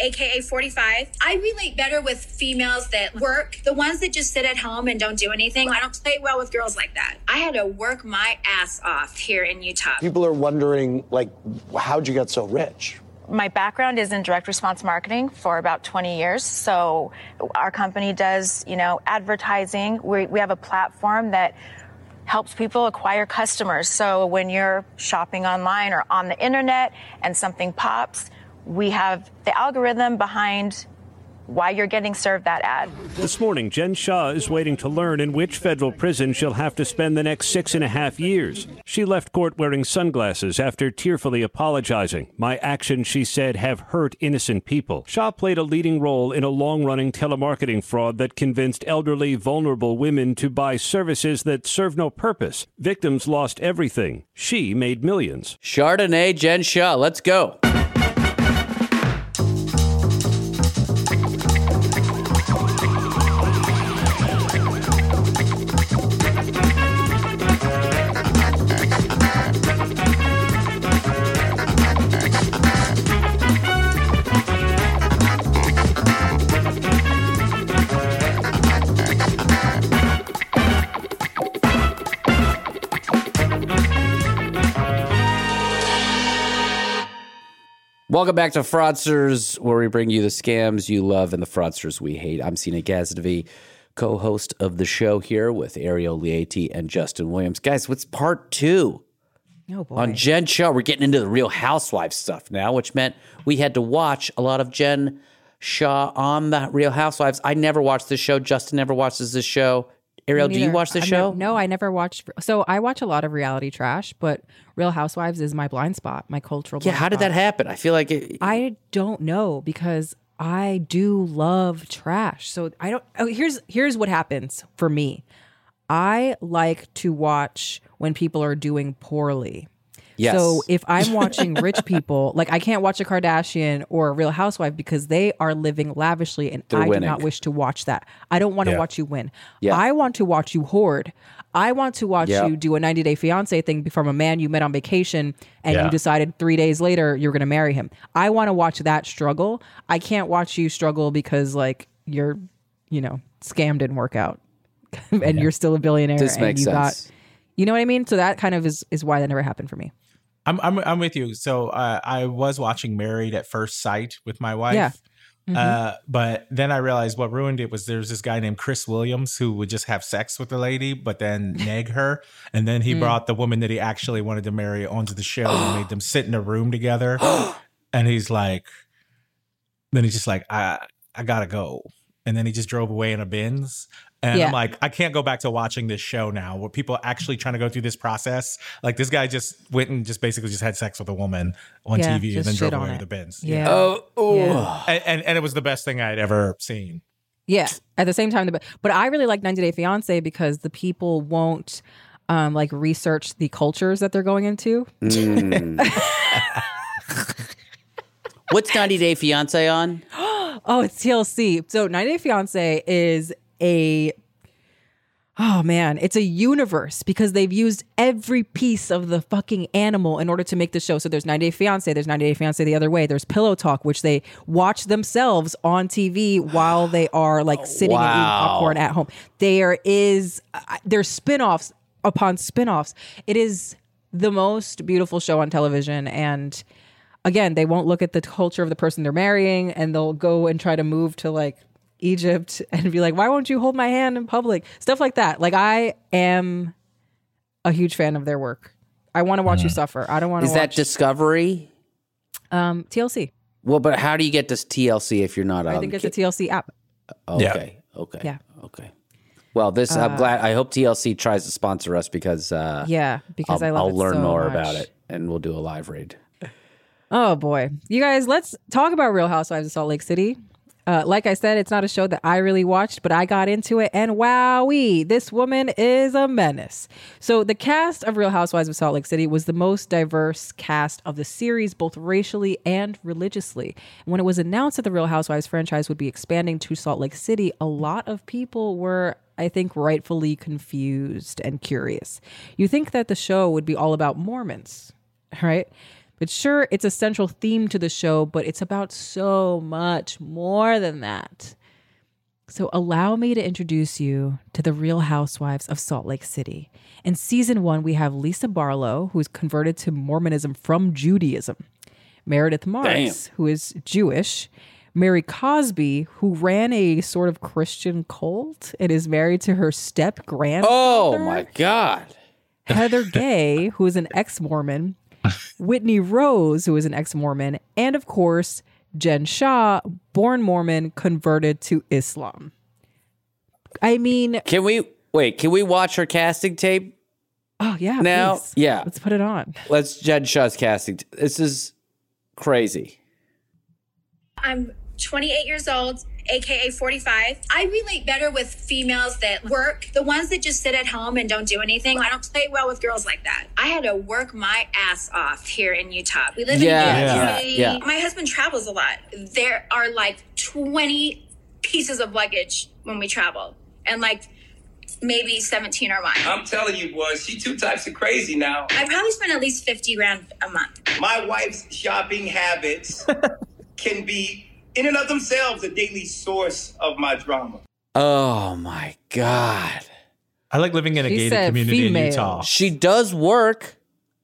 aka 45. I relate better with females that work, the ones that just sit at home and don't do anything. I don't play well with girls like that. I had to work my ass off here in Utah. People are wondering, like, how'd you get so rich? My background is in direct response marketing for about 20 years. So our company does, you know, advertising. We, we have a platform that helps people acquire customers. So when you're shopping online or on the internet and something pops, we have the algorithm behind why you're getting served that ad. This morning, Jen Shah is waiting to learn in which federal prison she'll have to spend the next six and a half years. She left court wearing sunglasses after tearfully apologizing. My actions, she said, have hurt innocent people. Shah played a leading role in a long running telemarketing fraud that convinced elderly, vulnerable women to buy services that serve no purpose. Victims lost everything. She made millions. Chardonnay Jen Shah, let's go. Welcome back to Fraudsters, where we bring you the scams you love and the fraudsters we hate. I'm Sina Gazdavi, co-host of the show here with Ariel Lieti and Justin Williams. Guys, what's part two? Oh boy. On Jen Shah, we're getting into the Real Housewives stuff now, which meant we had to watch a lot of Jen Shah on the Real Housewives. I never watched this show. Justin never watches this show. Ariel, do you watch the I'm show? no, I never watched. So I watch a lot of reality trash, but Real Housewives is my blind spot, my cultural. Yeah, how did that happen? I feel like it, I don't know because I do love trash. So I don't. Oh, here's here's what happens for me. I like to watch when people are doing poorly. Yes. So if I'm watching rich people, like I can't watch a Kardashian or a Real Housewife because they are living lavishly, and They're I winning. do not wish to watch that. I don't want to Yeah. watch you win. Yeah. I want to watch you hoard. I want to watch Yeah. you do a 90 day fiance thing from a man you met on vacation and Yeah. you decided three days later you're going to marry him. I want to watch that struggle. I can't watch you struggle because like you're, you know, scam didn't work out and you're still a billionaire This and makes you sense. got, you know what I mean? So that kind of is, is why that never happened for me. I'm I'm I'm with you. So uh, I was watching Married at First Sight with my wife. Yeah. Mhm. Uh, but then I realized what ruined it was there's this guy named Chris Williams who would just have sex with the lady, but then nag her. And then he Mm. brought the woman that he actually wanted to marry onto the show and made them sit in a room together. and he's like, then he's just like, I I gotta go. And then he just drove away in a Benz. And Yeah. I'm like, I can't go back to watching this show now where people are actually trying to go through this process. Like this guy just went and just basically just had sex with a woman on Yeah, TV and then drove shit on away with a Benz. Yeah. Oh, oh. Yeah. And, and and it was the best thing I'd ever seen. Yeah. At the same time, the, but I really like 90 Day Fiance because the people won't um, like research the cultures that they're going into. Mm. What's 90 Day Fiance on? oh, it's TLC. So 90 Day Fiance is a oh man, it's a universe because they've used every piece of the fucking animal in order to make the show. So there's 90 Day Fiance, there's 90 Day Fiance the other way, there's Pillow Talk, which they watch themselves on TV while they are like sitting and eating popcorn at home. There is uh, there's spin-offs upon spin-offs. It is the most beautiful show on television. And again, they won't look at the culture of the person they're marrying and they'll go and try to move to like Egypt and be like, why won't you hold my hand in public? Stuff like that. Like, I am a huge fan of their work. I want to watch you suffer. I don't want to Is watch that Discovery? um, TLC. Well, but how do you get to TLC if you're not on? I think it's a TLC app. Okay. Okay. Yeah. Okay. Well, this I'm Uh, glad. I hope TLC tries to sponsor us because uh, Yeah, because I'll, I love I'll learn so more much. about it and we'll do a live raid. Oh boy. You guys, let's talk about Real Housewives of Salt Lake City. Uh, like I said, it's not a show that I really watched, but I got into it and wowee, this woman is a menace. So, the cast of Real Housewives of Salt Lake City was the most diverse cast of the series, both racially and religiously. When it was announced that the Real Housewives franchise would be expanding to Salt Lake City, a lot of people were, I think, rightfully confused and curious. You think that the show would be all about Mormons, right? But sure, it's a central theme to the show, but it's about so much more than that. So, allow me to introduce you to the real housewives of Salt Lake City. In season one, we have Lisa Barlow, who is converted to Mormonism from Judaism, Meredith Marks, who is Jewish, Mary Cosby, who ran a sort of Christian cult and is married to her step grandfather. Oh my God. Heather Gay, who is an ex Mormon, Whitney Rose, who is an ex Mormon, and of course, Jen Shah, born Mormon, converted to Islam. I mean, Can we wait? Can we watch her casting tape oh, yeah. now? please. Yeah. Let's put it on. Let's Jen Shah's casting. t- This is crazy. I'm 28 years old, aka 45. I relate better with females that work, the ones that just sit at home and don't do anything. I don't play well with girls like that. I had to work my ass off here in Utah. We live Yeah, in Utah. yeah. yeah. My husband travels a lot. There are like 20 pieces of luggage when we travel, and like maybe 17 are mine. I'm telling you, boy, she two types of crazy now. I probably spend at least 50 grand a month. My wife's shopping habits can be, in and of themselves, a daily source of my drama. Oh my God. I like living in a She gated community female. in Utah. She does work.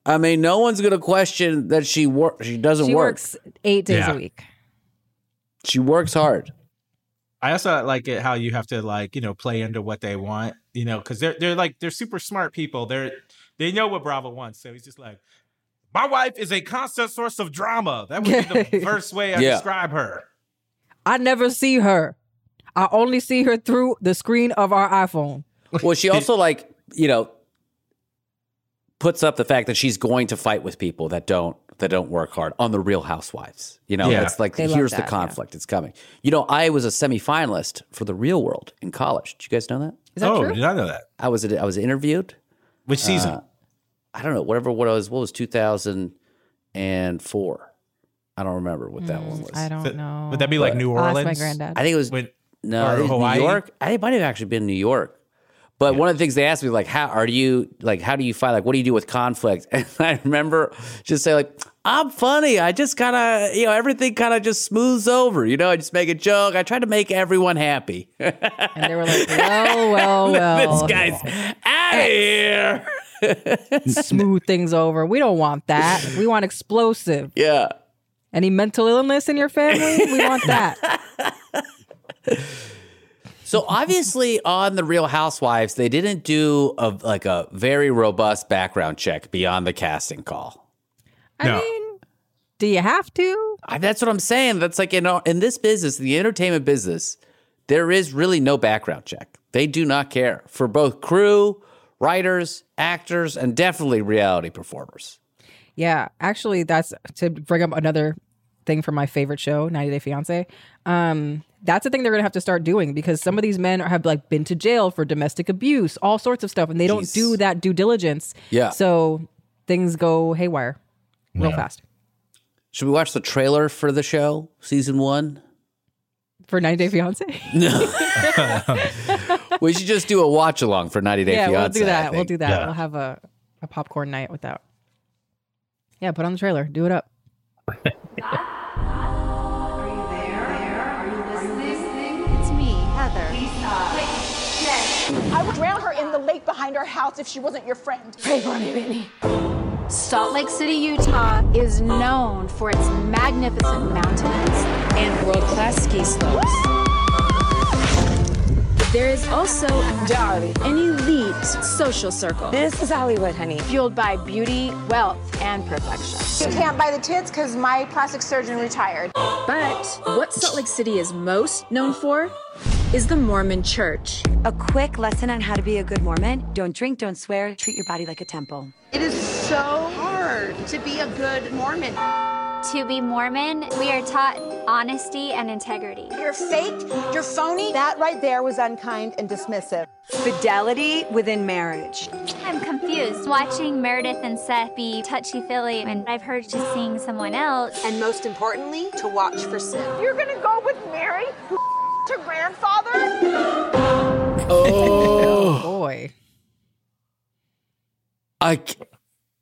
I mean, no one's gonna question that she work. She doesn't She work. works eight days Yeah. a week. She works hard. I also like it how you have to like you know play into what they want, you know, because they're they're like they're super smart people. They're they know what Bravo wants, so he's just like, my wife is a constant source of drama. That would be the first way I Yeah. describe her. I never see her. I only see her through the screen of our iPhone. Well, she also like you know puts up the fact that she's going to fight with people that don't that don't work hard on the Real Housewives. You know, Yeah. it's like They here's that, the yeah. conflict. It's coming. You know, I was a semifinalist for the Real World in college. Did you guys know that? Is that oh, true? did I know that? I was I was interviewed. Which season? Uh, I don't know whatever what was what was two thousand and four. I don't remember what that one was. Mm, I don't Th- know. Would that be like New I'll ask Orleans? my granddad. I think it was When- no, or I think Hawaii? New York. I think it might have actually been New York. But one of the things they asked me, like, how are you, like, how do you fight, like, what do you do with conflict? And I remember just say, like, I'm funny. I just kind of, you know, everything kind of just smooths over. You know, I just make a joke. I try to make everyone happy. and they were like, well, well, well. this guy's out of here. smooth things over. We don't want that. We want explosive. Yeah. Any mental illness in your family? We want that. So obviously on the Real Housewives, they didn't do a like a very robust background check beyond the casting call. I No. mean, do you have to? I, that's what I'm saying. That's like in our, in this business, the entertainment business, there is really no background check. They do not care for both crew, writers, actors, and definitely reality performers. Yeah, actually, that's to bring up another thing from my favorite show, 90 Day Fiance. Um, that's the thing they're gonna have to start doing because some of these men have like been to jail for domestic abuse, all sorts of stuff, and they don't Jeez. do that due diligence. Yeah. So things go haywire real Yeah. fast. Should we watch the trailer for the show, season one? For 90 Day Fiance? No. we should just do a watch along for 90 Day yeah, Fiance. we'll do that. We'll do that. Yeah. We'll have a, a popcorn night with that. Yeah, put on the trailer. Do it up. I would drown her in the lake behind our house if she wasn't your friend. Pray for me, Whitney. Salt Lake City, Utah is known for its magnificent mountains and world class ski slopes. There is also Darby, an elite social circle. This is Hollywood, honey. Fueled by beauty, wealth, and perfection. You can't buy the tits because my plastic surgeon retired. But what Salt Lake City is most known for is the Mormon church. A quick lesson on how to be a good Mormon. Don't drink, don't swear, treat your body like a temple. It is so hard to be a good Mormon. To be Mormon, we are taught honesty and integrity. You're fake, you're phony. That right there was unkind and dismissive. Fidelity within marriage. I'm confused. Watching Meredith and Seth be touchy feely, and I've heard just seeing someone else. And most importantly, to watch for sin. You're gonna go with Mary, who her grandfather? Oh boy. I c-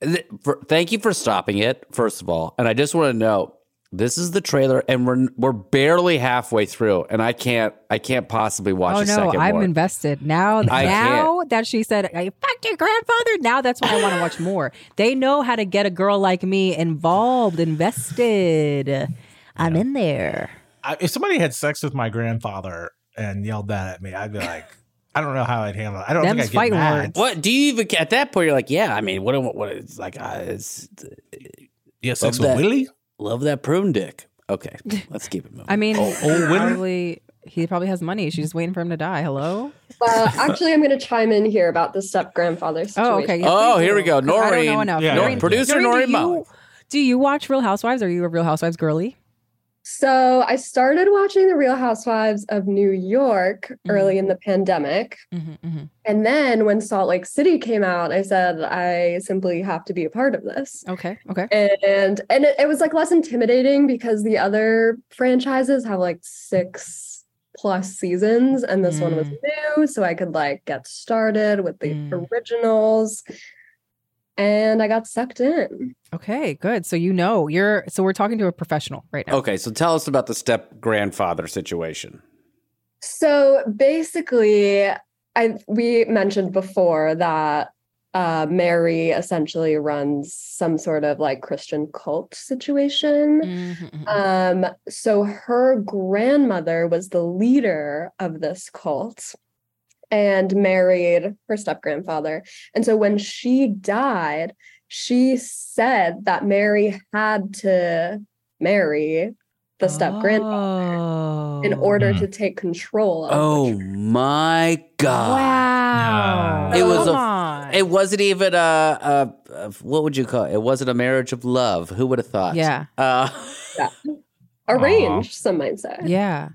th- for, thank you for stopping it first of all, and I just want to know this is the trailer, and we're we're barely halfway through, and I can't I can't possibly watch oh a no, second I'm more. invested now. I now that she said I fucked your grandfather, now that's why I want to watch more. They know how to get a girl like me involved, invested. I'm in there. I, if somebody had sex with my grandfather and yelled that at me, I'd be like, I don't know how I'd handle it. I don't Them's think I'd get fighting mad. words. What do you even at that point? You're like, yeah. I mean, what? What? what it's like, uh, it's yeah, love sex with that- Willie? Love that prune dick. Okay, let's keep it moving. I mean, Oh, he oh, probably he probably has money. She's just waiting for him to die. Hello. Uh, actually, I'm going to chime in here about the step grandfather situation. Oh, okay. yeah, Oh, please here we go. go. 'cause I don't know enough. Yeah, Noreen, producer Noreen, Noreen do you, do you watch Real Housewives? Are you a Real Housewives girly? So I started watching The Real Housewives of New York early in mm-hmm. the pandemic. Mm-hmm, mm-hmm, And then when Salt Lake City came out, I said, I simply have to be a part of this. Okay. Okay. And and it, it was like less intimidating because the other franchises have like six plus seasons and this one was mm. new. So I could like get started with the mm. originals. And I got sucked in. Okay. Good. So you know you're. So we're talking to a professional right now. Okay, so tell us about the step grandfather situation. So basically, I we mentioned before that uh, Mary essentially runs some sort of like Christian cult situation. Mm-hmm, Um, so her grandmother was the leader of this cult and married her step grandfather. And so when she died, she said that Mary had to marry the step grandfather in order to take control of Oh my god! Wow. It was Come a. on. It wasn't even a, a, a. What would you call it? It wasn't a marriage of love. Who would have thought? Yeah. Uh, arranged, some might say. Yeah.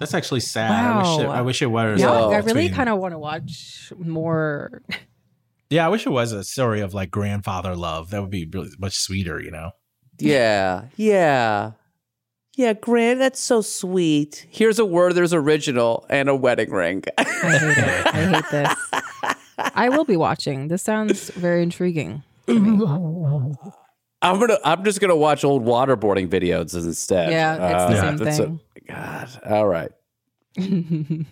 That's actually sad. I wish it, I wish it was. Yeah, uh, I really kind of want to watch more. Yeah, I wish it was a story of like grandfather love. That would be really much sweeter, you know. yeah. Yeah. Yeah, Grant, that's so sweet. Here's a word. There's original and a wedding ring. I hate it. I hate this. I will be watching. This sounds very intriguing. I'm gonna. I'm just gonna watch old waterboarding videos instead. Yeah, it's the same that's thing. God. All right.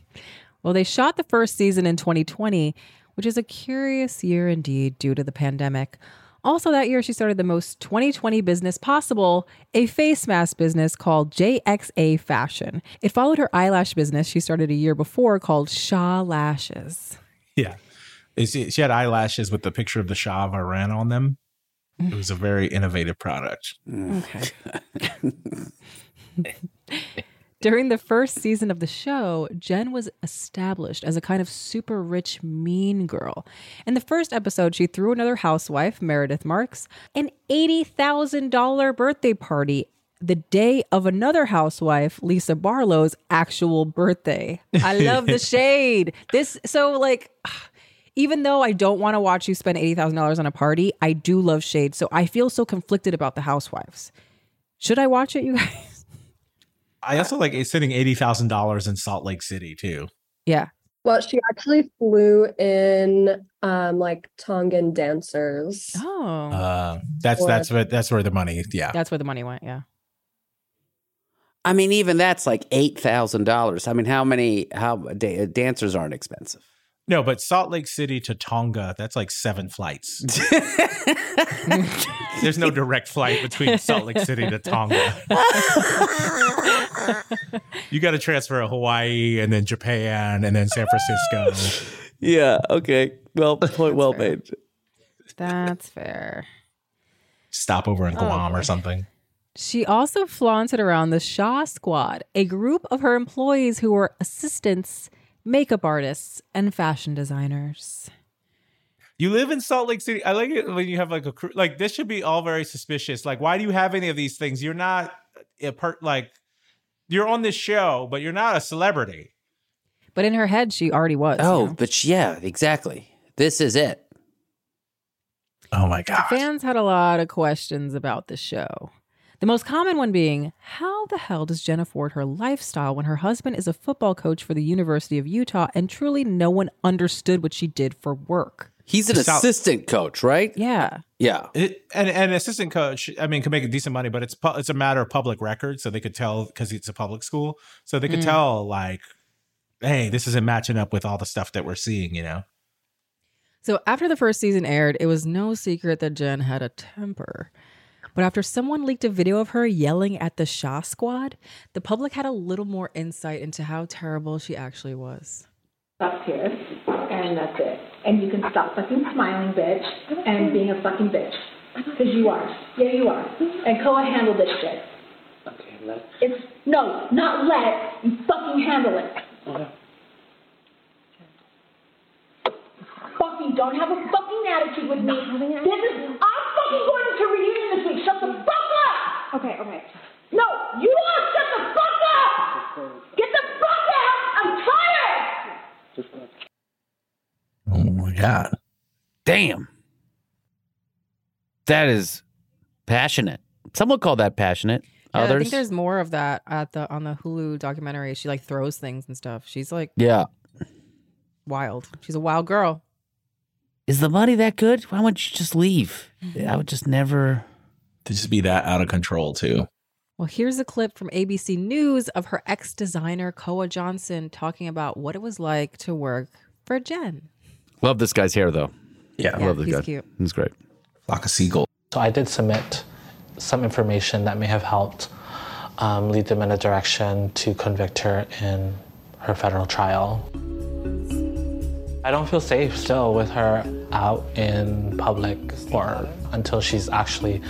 well, they shot the first season in 2020, which is a curious year indeed due to the pandemic. Also, that year, she started the most 2020 business possible, a face mask business called JXA Fashion. It followed her eyelash business she started a year before called Shah Lashes. Yeah. She had eyelashes with the picture of the Shah of Iran on them. It was a very innovative product. Okay. During the first season of the show, Jen was established as a kind of super rich, mean girl. In the first episode, she threw another housewife, Meredith Marks, an $80,000 birthday party the day of another housewife, Lisa Barlow's actual birthday. I love the shade. This, so like, even though I don't want to watch you spend $80,000 on a party, I do love shade. So I feel so conflicted about the housewives. Should I watch it, you guys? I also like sitting eighty thousand dollars in Salt Lake City too. Yeah. Well, she actually flew in um like Tongan dancers. Oh. Uh, that's Or- that's where that's where the money. Yeah, That's where the money went. Yeah. I mean, even that's like eight thousand dollars. I mean, how many? How da- dancers aren't expensive? No, but Salt Lake City to Tonga, that's like seven flights. There's no direct flight between Salt Lake City to Tonga. you got to transfer to Hawaii and then Japan and then San Francisco. Yeah. Okay. Well, point well made. That's fair. Stop over in Oh, Guam boy. or something. She also flaunted around the Shah Squad, a group of her employees who were assistants, makeup artists, and fashion designers. You live in Salt Lake City. I like it when you have like a crew. Like this should be all very suspicious. Like, why do you have any of these things? You're not a per like you're on this show, but you're not a celebrity. But in her head, she already was. Oh, but sh- yeah, exactly. This is it. Oh my god. Fans had a lot of questions about the show. The most common one being, how the hell does Jen afford her lifestyle when her husband is a football coach for the University of Utah and truly no one understood what she did for work? He's an Sal- assistant coach, right? Yeah. Yeah. It, and an assistant coach, I mean, can make a decent money, but it's pu- it's a matter of public record, so they could tell because it's a public school, so they could Mm. tell like, hey, this isn't matching up with all the stuff that we're seeing, you know. So after the first season aired, it was no secret that Jen had a temper. But after someone leaked a video of her yelling at the Shah Squad, the public had a little more insight into how terrible she actually was. Up here, and that's it. And you can stop fucking smiling, bitch, and being a fucking bitch. Because you are. Yeah, you are. And Koa handle this shit. Okay, let It's, no, not let. You fucking handle it. Fucking don't have a fucking attitude with me. This is, I'm fucking going to reunion this week. Shut the fuck up! Okay, okay. No, you all shut the fuck up! Get the fuck out! I'm tired! Oh my god. Damn. That is passionate. Someone called that passionate. Yeah, I think there's more of that at the on the Hulu documentary. She like throws things and stuff. She's like yeah. wild. She's a wild girl. Is the money that good? Why wouldn't you just leave? I would just never. To just be that out of control too. Well, here's a clip from ABC News of her ex designer Koa Johnson talking about what it was like to work for Jen. Love this guy's hair though. Yeah, I Yeah, love this guy. he's guy. cute. He's great. Like a seagull. So I did submit some information that may have helped um, lead them in a direction to convict her in her federal trial. I don't feel safe still with her out in public or until she's actually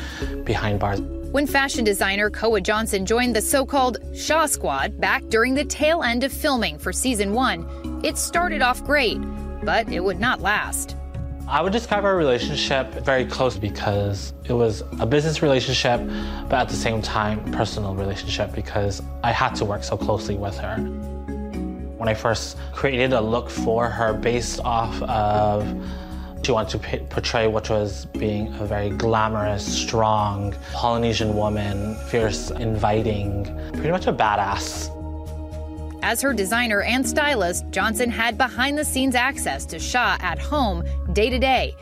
behind bars. When fashion designer Koa Johnson joined the so called Shah Squad back during the tail end of filming for season one, it started off great, but it would not last. I would describe our relationship very close because it was a business relationship, but at the same time, personal relationship because I had to work so closely with her. When I first created a look for her based off of she wanted to p- portray what was being a very glamorous, strong Polynesian woman, fierce, inviting, pretty much a badass. As her designer and stylist, Johnson had behind the scenes access to Shah at home day to day,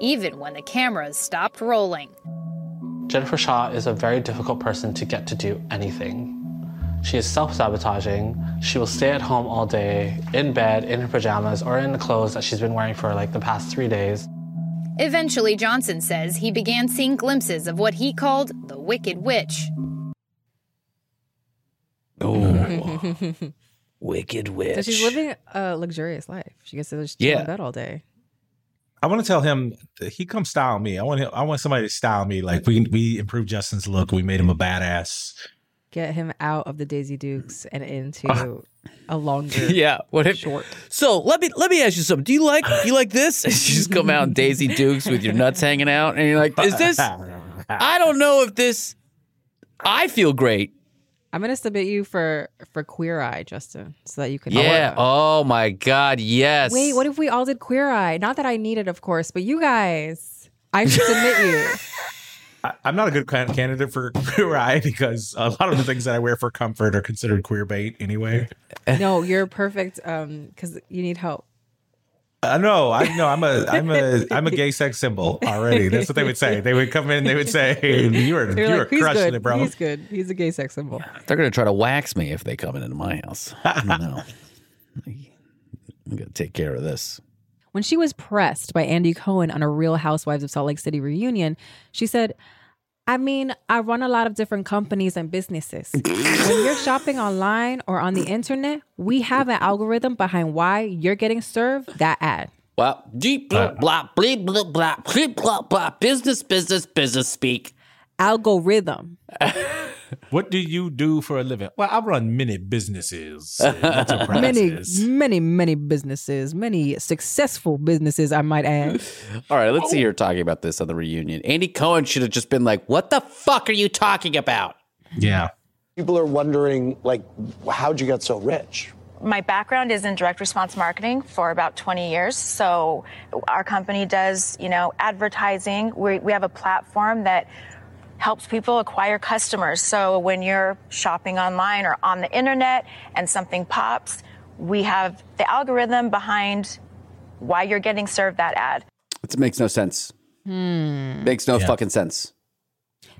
even when the cameras stopped rolling. Jennifer Shah is a very difficult person to get to do anything. She is self sabotaging. She will stay at home all day, in bed, in her pajamas, or in the clothes that she's been wearing for like the past three days. Eventually, Johnson says he began seeing glimpses of what he called the Wicked Witch. Oh, wicked witch. So she's living a luxurious life. She gets to just chill Yeah. in bed all day. I want to tell him that he come style me. I want him, I want somebody to style me. Like we we improved Justin's look. We made him a badass. Get him out of the Daisy Dukes and into uh, a longer yeah. What if? short. So let me let me ask you something. Do you like do you like this? you just come out in Daisy Dukes with your nuts hanging out, and you're like, is this? I don't know if this. I feel great. I'm gonna submit you for for Queer Eye, Justin, so that you can. Yeah. Oh my God. Yes. Wait, what if we all did Queer Eye? Not that I need it, of course, but you guys, I should submit you. I, I'm not a good candidate for queer eye because a lot of the things that I wear for comfort are considered queer bait anyway. No, you're perfect. Um, because you need help. I know, I know. I'm a, I'm a, I'm a gay sex symbol already. That's what they would say. They would come in. They would say, "You are, They're you are like, he's crushing good. it, bro." He's good. He's a gay sex symbol. They're gonna try to wax me if they come into my house. I don't know. I'm gonna take care of this. When she was pressed by Andy Cohen on a Real Housewives of Salt Lake City reunion, she said, I mean, I run a lot of different companies and businesses. when you're shopping online or on the internet, we have an algorithm behind why you're getting served that ad. Well, deep blah blah blah blah blah blah blah blah business business business speak. Algorithm. What do you do for a living? Well, I run many businesses, uh, Many, many, many businesses, many successful businesses, I might add. All right, let's see her talking about this on the reunion. Andy Cohen should have just been like, "What the fuck are you talking about?" Yeah. People are wondering, like, how'd you get so rich? My background is in direct response marketing for about 20 years. So our company does, you know, advertising. We, we have a platform that helps people acquire customers. So when you're shopping online or on the internet and something pops, we have the algorithm behind why you're getting served that ad. It makes no sense. Hmm. Makes no Yeah. fucking sense.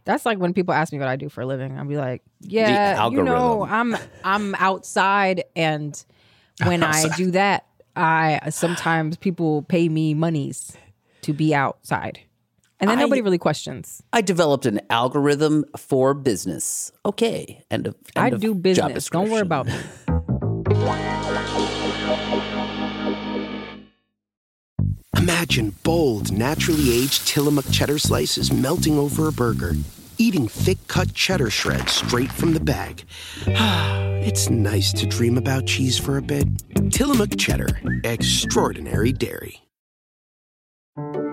That's like when people ask me what I do for a living. I'll be like, "Yeah, you know. I'm I'm outside, and when I do that, I sometimes people pay me monies to be outside, and then I- nobody really questions. I developed an algorithm for business. Okay, end of. I of do job business. Don't worry about me. Imagine bold, naturally aged Tillamook cheddar slices melting over a burger, eating thick cut cheddar shreds straight from the bag. it's nice to dream about cheese for a bit. Tillamook cheddar, extraordinary dairy.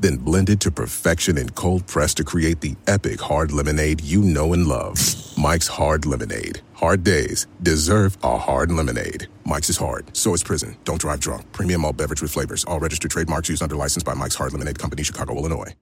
then blended to perfection and cold pressed to create the epic hard lemonade you know and love. Mike's Hard Lemonade. Hard days deserve a hard lemonade. Mike's is hard, so is prison. Don't drive drunk. Premium all beverage with flavors. All registered trademarks used under license by Mike's Hard Lemonade Company, Chicago, Illinois.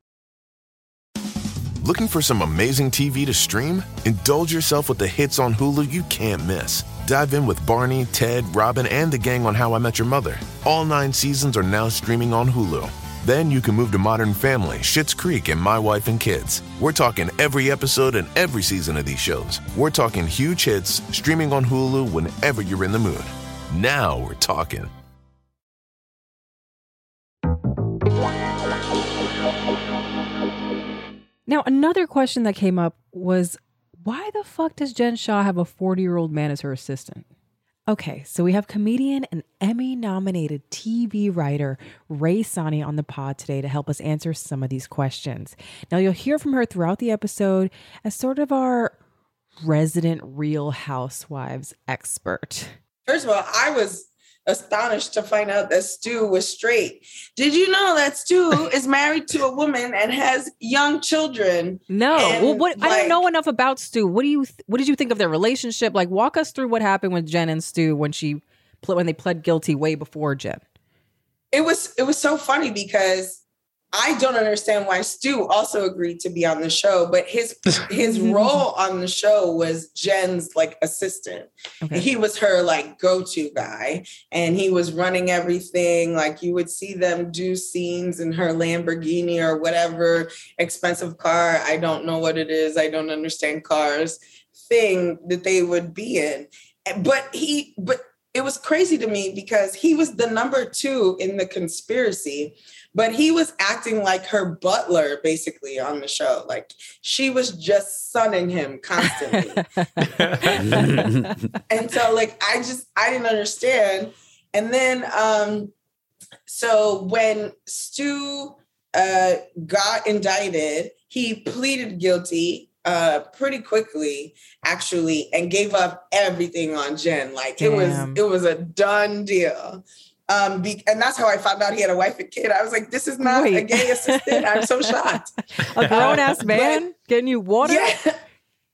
Looking for some amazing TV to stream? Indulge yourself with the hits on Hulu you can't miss. Dive in with Barney, Ted, Robin, and the gang on How I Met Your Mother. All nine seasons are now streaming on Hulu. Then you can move to Modern Family, Schitt's Creek, and My Wife and Kids. We're talking every episode and every season of these shows. We're talking huge hits streaming on Hulu whenever you're in the mood. Now we're talking. Now, another question that came up was why the fuck does Jen Shah have a 40 year old man as her assistant? Okay, so we have comedian and Emmy nominated TV writer Rae Sanni on the pod today to help us answer some of these questions. Now, you'll hear from her throughout the episode as sort of our resident real housewives expert. First of all, I was astonished to find out that Stu was straight. Did you know that Stu is married to a woman and has young children? No, well, what I like, don't know enough about Stu. What do you th- what did you think of their relationship? Like, walk us through what happened with Jen and Stu when she when they pled guilty way before Jen. It was it was so funny because I don't understand why Stu also agreed to be on the show, but his his role on the show was Jen's like assistant. He was her like go-to guy and he was running everything. Like you would see them do scenes in her Lamborghini or whatever expensive car. I don't know what it is. I don't understand cars thing that they would be in. But he but it was crazy to me because he was the number two in the conspiracy, but he was acting like her butler basically on the show. Like she was just sunning him constantly. and so like I just I didn't understand. And then um so when Stu uh got indicted, he pleaded guilty uh pretty quickly actually and gave up everything on Jen. Like it was it was a done deal. Um, be, and that's how I found out he had a wife and kid. I was like, this is not a gay assistant. I'm so shocked. A grown ass But- man getting you water? Yeah.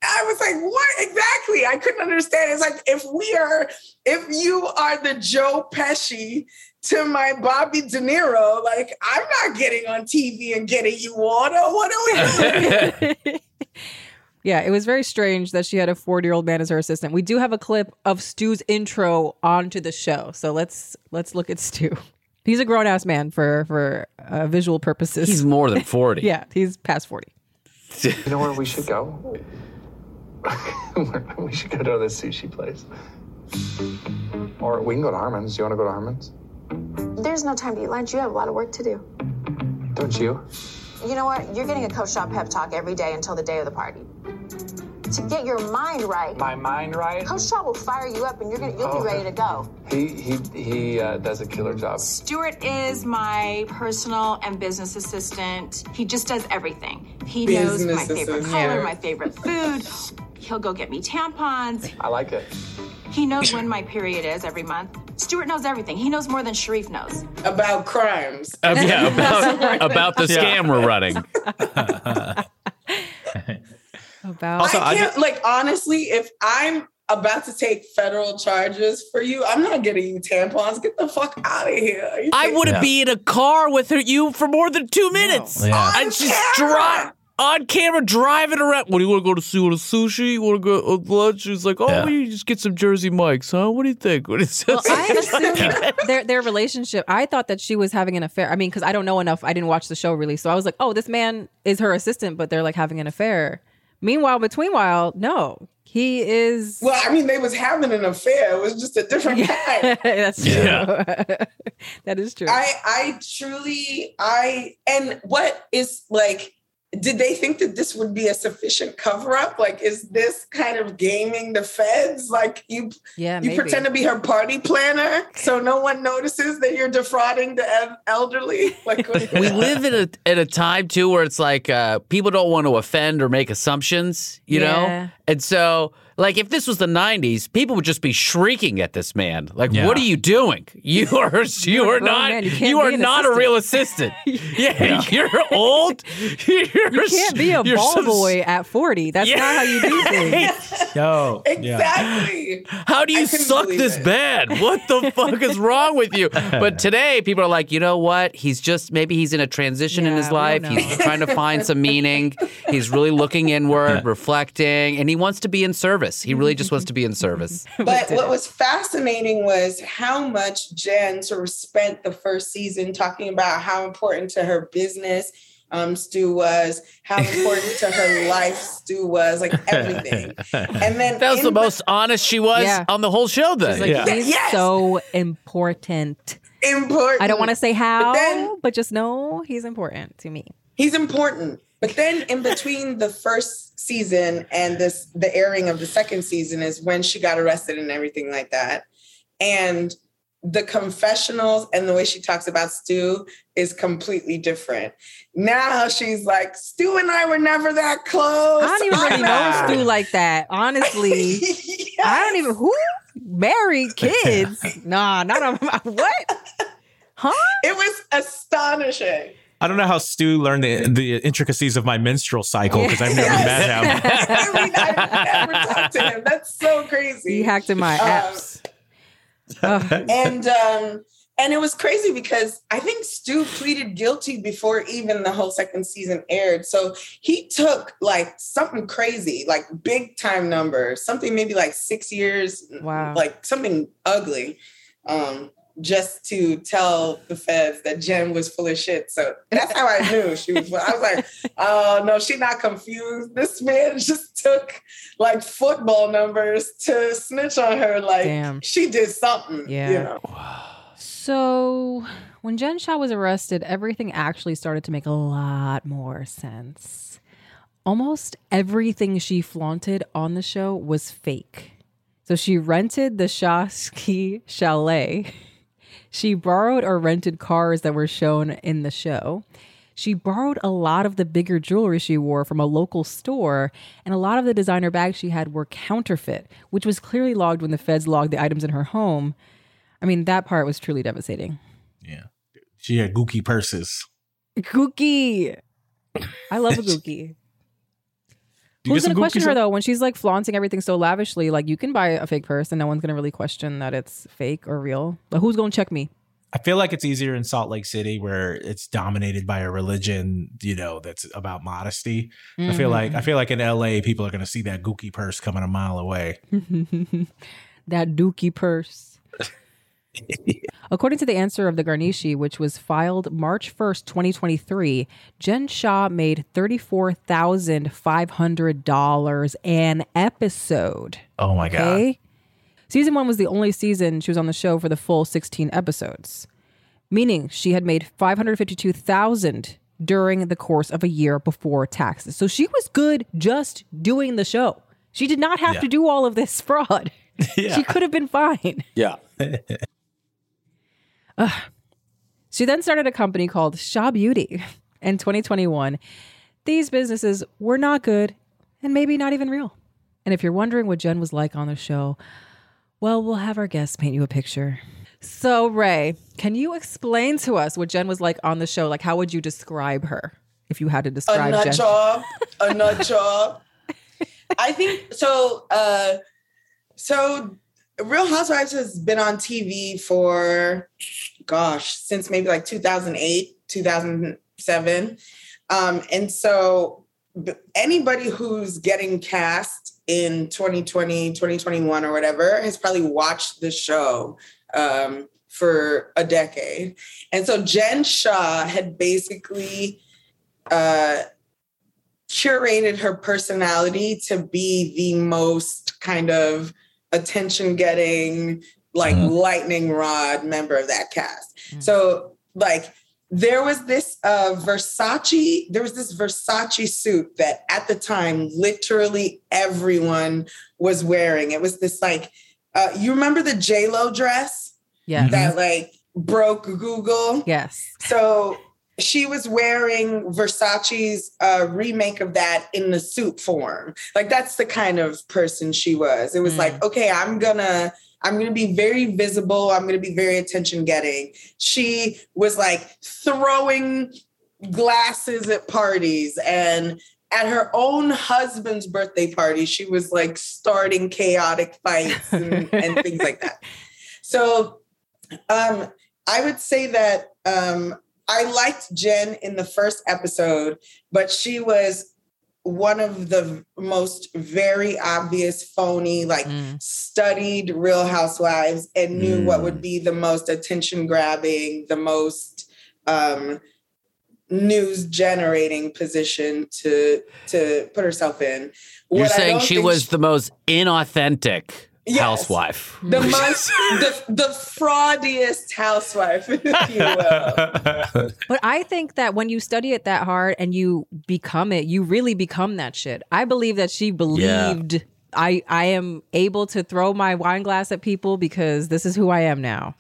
I was like, what exactly? I couldn't understand. It's like if we are, if you are the Joe Pesci to my Bobby De Niro, like I'm not getting on TV and getting you water. What are we doing? Yeah, it was very strange that she had a 40 year old man as her assistant. We do have a clip of Stu's intro onto the show, so let's let's look at Stu. He's a grown ass man for for uh, visual purposes. He's more than 40. yeah, he's past 40. You know where we should go? we should go to the sushi place. Or we can go to Harmon's. Do you want to go to Harmon's? There's no time to eat lunch. You have a lot of work to do. Don't you? You know what? You're getting a Coach Shah pep talk every day until the day of the party. To get your mind right, My mind right? Coach Shah will fire you up and you're gonna you'll Oh, be ready to go. He he he uh, does a killer job. Stuart is my personal and business assistant. He just does everything. He Business knows my favorite color, Yeah. my favorite food. He'll go get me tampons. I like it. He knows when my period is every month. Stuart knows everything. He knows more than Sharrieff knows. About crimes. Uh, yeah, about, about the Yeah. scam we're running. About I can't like honestly, if I'm about to take federal charges for you, I'm not getting you tampons. Get the fuck out of here. I wouldn't be in a car with her, you for more than two minutes. Yeah. And she's dri- on camera driving around. What do you want to go to see? Want to sushi? You want to go to lunch? She's like, oh, Yeah. we just get some Jersey Mikes, huh? What do you think? What is Well, I assumed their their relationship. I thought that she was having an affair. I mean, because I don't know enough. I didn't watch the show really, so I was like, "Oh, this man is her assistant," but they're like having an affair. Meanwhile, between while, no, he is. Well, I mean, they was having an affair. It was just a different guy. That's true. that is true. I I truly I and what is like did they think that this would be a sufficient cover up? Like, is this kind of gaming the feds? Like, you yeah, you maybe. pretend to be her party planner so no one notices that you're defrauding the elderly. Like, we live in a at a time too where it's like uh, people don't want to offend or make assumptions, you Yeah. know, and so like if this was the '90s, people would just be shrieking at this man, like, Yeah. "What are you doing? You are you You're a are grown not man. You you, can't are not a real assistant. yeah, you're old. You're, you can't be a ball so- boy at forty. That's not how you do things. Yo, exactly. How do you suck this bad? What the fuck is wrong with you? But today, people are like, you know what? He's just maybe he's in a transition in his life. He's trying to find some meaning. He's really looking inward, reflecting, and he wants to be in service. He really just wants to be in service. But what was fascinating was how much Jen sort of spent the first season talking about how important to her business um, Stu was, how important to her life Stu was, like everything. And then that was in the most honest she was Yeah. on the whole show. Then, She's like, he's Yes. so important. important. I don't want to say how, But then- but just know he's important to me. He's important. But then in between the first season and this the airing of the second season is when she got arrested and everything like that. And the confessionals and the way she talks about Stu is completely different. Now she's like, Stu and I were never that close. I don't even really know Stu like that. Honestly, I don't even who married kids. Nah, not on what? Huh? It was astonishing. I don't know how Stu learned the, the intricacies of my menstrual cycle because I've never met him. I mean, I've never talked to him. That's so crazy. He hacked in my Um, apps. Ugh. and um and it was crazy because I think Stu pleaded guilty before even the whole second season aired. So he took like something crazy, like big time number, something maybe like six years, Wow. like something ugly, um, just to tell the feds that Jen was full of shit. So that's how I knew she was. I was like, oh no, she's not confused. This man just took like football numbers to snitch on her. Like Damn. she did something. Yeah. You know? So when Jen Shah was arrested, everything actually started to make a lot more sense. Almost everything she flaunted on the show was fake. So she rented the Shah Ski Chalet. She borrowed or rented cars that were shown in the show. She borrowed a lot of the bigger jewelry she wore from a local store, and a lot of the designer bags she had were counterfeit, which was clearly logged when the feds logged the items in her home. I mean, that part was truly devastating. Yeah. She had gooky purses. Gookie. I love a Gookie. Who's gonna question her though when she's like flaunting everything so lavishly? Like you can buy a fake purse and no one's gonna really question that it's fake or real. But who's gonna check me? I feel like it's easier in Salt Lake City where it's dominated by a religion, you know, that's about modesty. I feel like I Mhm. feel like in LA people are going to see that gooky purse coming a mile away. that dookie purse. According to the answer of the garnishee, which was filed March 1st, 2023, Jen Shah made $34,500 an episode. Oh my god. Season one was the only season she was on the show for the full 16 episodes, meaning she had made 552000 during the course of a year before taxes. So she was good just doing the show. She did not have Yeah. to do all of this fraud. Yeah. She could have been fine. Yeah. Ugh. She then started a company called Shah Beauty in 2021. These businesses were not good and maybe not even real. And if you're wondering what Jen was like on the show, well, we'll have our guests paint you a picture. So, Rae, can you explain to us what Jen was like on the show? Like, how would you describe her if you had to describe a nut Jen? job, a nut job. I think so. Uh, so Real Housewives has been on TV for, gosh, since maybe like 2008, 2007. Um, and so anybody who's getting cast in 2020, 2021 or whatever has probably watched the show um, for a decade. And so Jen Shah had basically uh, curated her personality to be the most kind of attention getting like lightning rod member of that cast. So like there was this uh versace there was this versace suit that at the time literally everyone was wearing. It was this like uh you remember the j-lo dress? Yes. that like broke google? Yes. so she was wearing Versace's uh, remake of that in the suit form. Like that's the kind of person she was. It was like, okay, I'm gonna, I'm gonna be very visible. I'm gonna be very attention getting. She was like throwing glasses at parties and at her own husband's birthday party, she was like starting chaotic fights and, and things like that. So um, I would say that um, I liked Jen in the first episode, but she was one of the most very obvious phony, like studied Real Housewives and knew what would be the most attention grabbing, the most um, news generating position to to put herself in. You're I saying she was the most inauthentic Yes. housewife. the most the, the fraudiest housewife, if you will. But I think that when you study it that hard and you become it, you really become that shit. I believe that she believed I I am able to throw my wine glass at people because this is who I am now.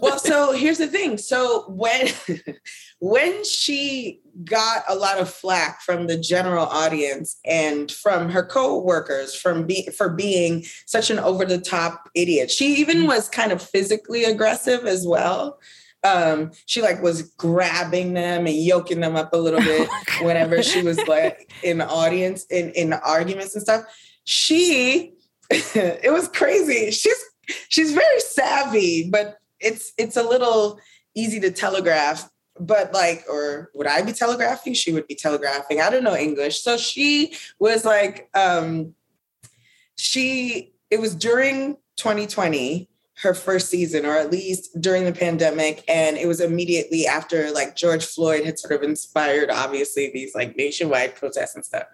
Well, so here's the thing. So when when she got a lot of flack from the general audience and from her co-workers from be, for being such an over the top idiot. She even was kind of physically aggressive as well. Um, she like was grabbing them and yoking them up a little bit whenever she was like in the audience in in arguments and stuff. She it was crazy. She's she's very savvy, but it's it's a little easy to telegraph. But like, or would I be telegraphing? She would be telegraphing. I don't know English. So she was like, um, she it was during 2020 her first season or at least during the pandemic and it was immediately after like george floyd had sort of inspired obviously these like nationwide protests and stuff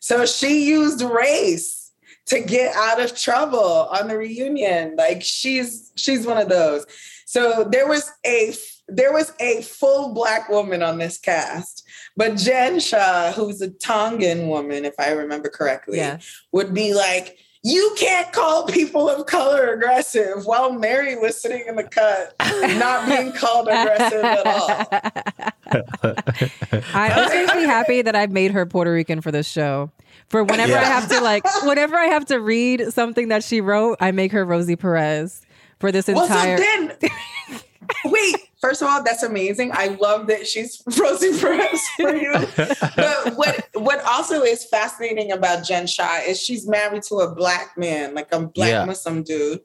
so she used race to get out of trouble on the reunion like she's she's one of those so there was a there was a full black woman on this cast but jen shah who's a tongan woman if i remember correctly Yeah. would be like you can't call people of color aggressive while Mary was sitting in the cut, not being called aggressive at all. I, this makes happy that I've made her Puerto Rican for this show. For whenever I have to like, whenever I have to read something that she wrote, I make her Rosie Perez for this Well, entire. so then, wait. First of all, that's amazing. I love that she's Rosie Perez for you. But what what also is fascinating about Jen Shah is she's married to a black man, like a black Yeah. Muslim dude,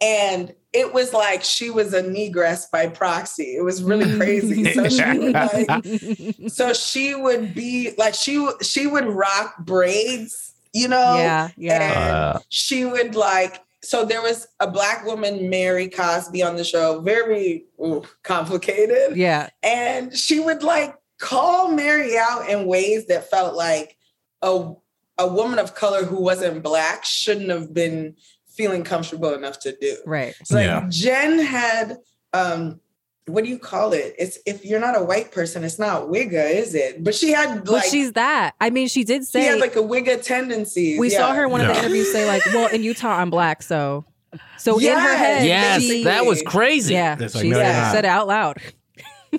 and it was like she was a negress by proxy. It was really crazy. So she would like, so she would be like she she would rock braids, you know. Yeah, yeah. And uh. she would like. So there was a black woman, Mary Cosby, on the show. Very ooh, complicated. yeah. And she would like call Mary out in ways that felt like a a woman of color who wasn't black shouldn't have been feeling comfortable enough to do. Right. It's like Jen had um what do you call it? It's if you're not a white person, it's not wigga, is it? But she had But she's that. I mean, she did say she had like a wigga tendency. we saw her in one of the interviews say like, "Well, in Utah, I'm black, so." So in her Yes, head, Yes, she- that was crazy. Yeah, like, she no, you're said, said it out loud.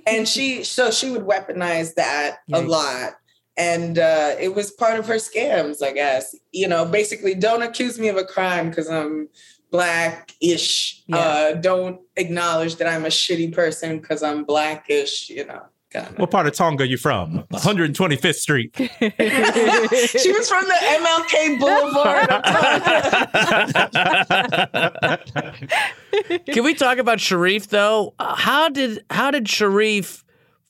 and she so she would weaponize that a lot and uh it was part of her scams i guess you know basically don't accuse me of a crime because i'm black-ish uh don't acknowledge that i'm a shitty person because i'm blackish you know kind of What part of Tonga you from? 125th Street. she was from the mlk boulevard Can we talk about Sharrieff though? Uh, How did how did Sharrieff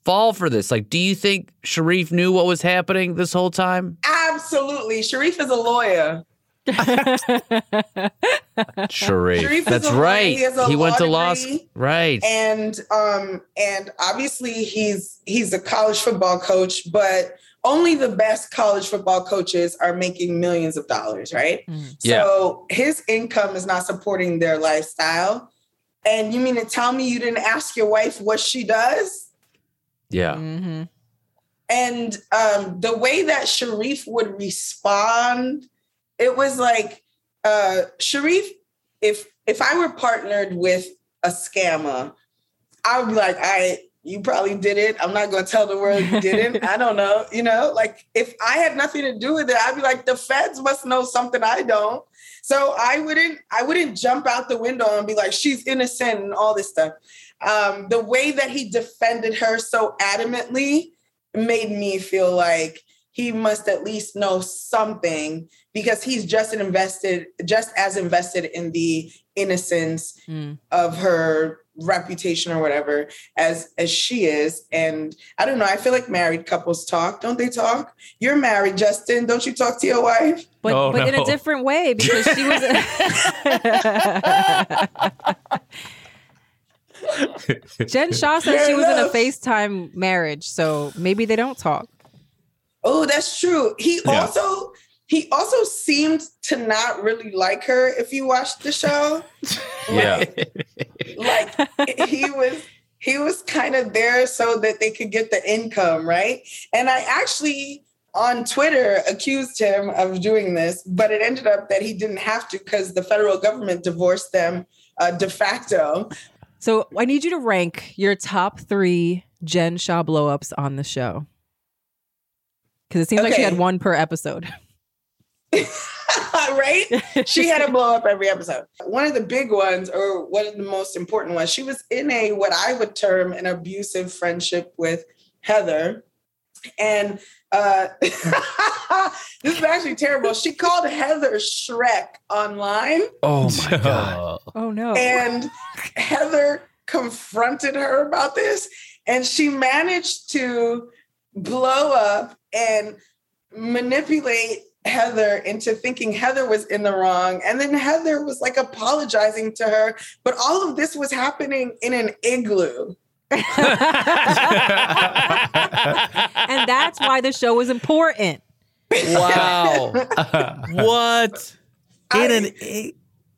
fall for this? Like, do you think Sharrieff knew what was happening this whole time? absolutely sharrieff is a lawyer Sharrieff. Sharrieff That's a lawyer. right. He has a He went to law law school. Right. and um and obviously he's he's a college football coach but only the best college football coaches are making millions of dollars right Yeah. so his income is not supporting their lifestyle and you mean to tell me you didn't ask your wife what she does Yeah. Mm-hmm. and um, the way that Sharrieff would respond, it was like uh, Sharrieff. If if I were partnered with a scammer, I would be like, "I, you probably did it. I'm not going to tell the world you didn't. I don't know. You know, like if I had nothing to do with it, I'd be like, the feds must know something I don't. So I wouldn't I wouldn't jump out the window and be like, she's innocent and all this stuff. Um, the way that he defended her so adamantly made me feel like he must at least know something because he's just invested just as invested in the innocence of her reputation or whatever as as she is. And i don't know i feel like married couples talk don't they talk? You're married justin don't you talk to your wife? But, Oh, but in a different way because she was. Jen Shah said Fair she was in a enough. FaceTime marriage, so maybe they don't talk. Oh, that's true. He Yeah. also he also seemed to not really like her if you watched the show. Yeah. like he was he was kind of there so that they could get the income, right? And I actually on Twitter accused him of doing this, but it ended up that he didn't have to because the federal government divorced them uh, de facto. So I need you to rank your top three Jen Shah blowups on the show. Because it seems like she had one per episode. right? She had a blow up every episode. One of the big ones, or one of the most important ones, she was in a what I would term an abusive friendship with Heather. And uh, this is actually terrible. She called Heather Shrek online. Oh my god. Oh no. And Heather confronted her about this, and she managed to blow up and manipulate Heather into thinking Heather was in the wrong. And then Heather was like apologizing to her. But all of this was happening in an igloo. and that's why the show is important. Wow. what? In an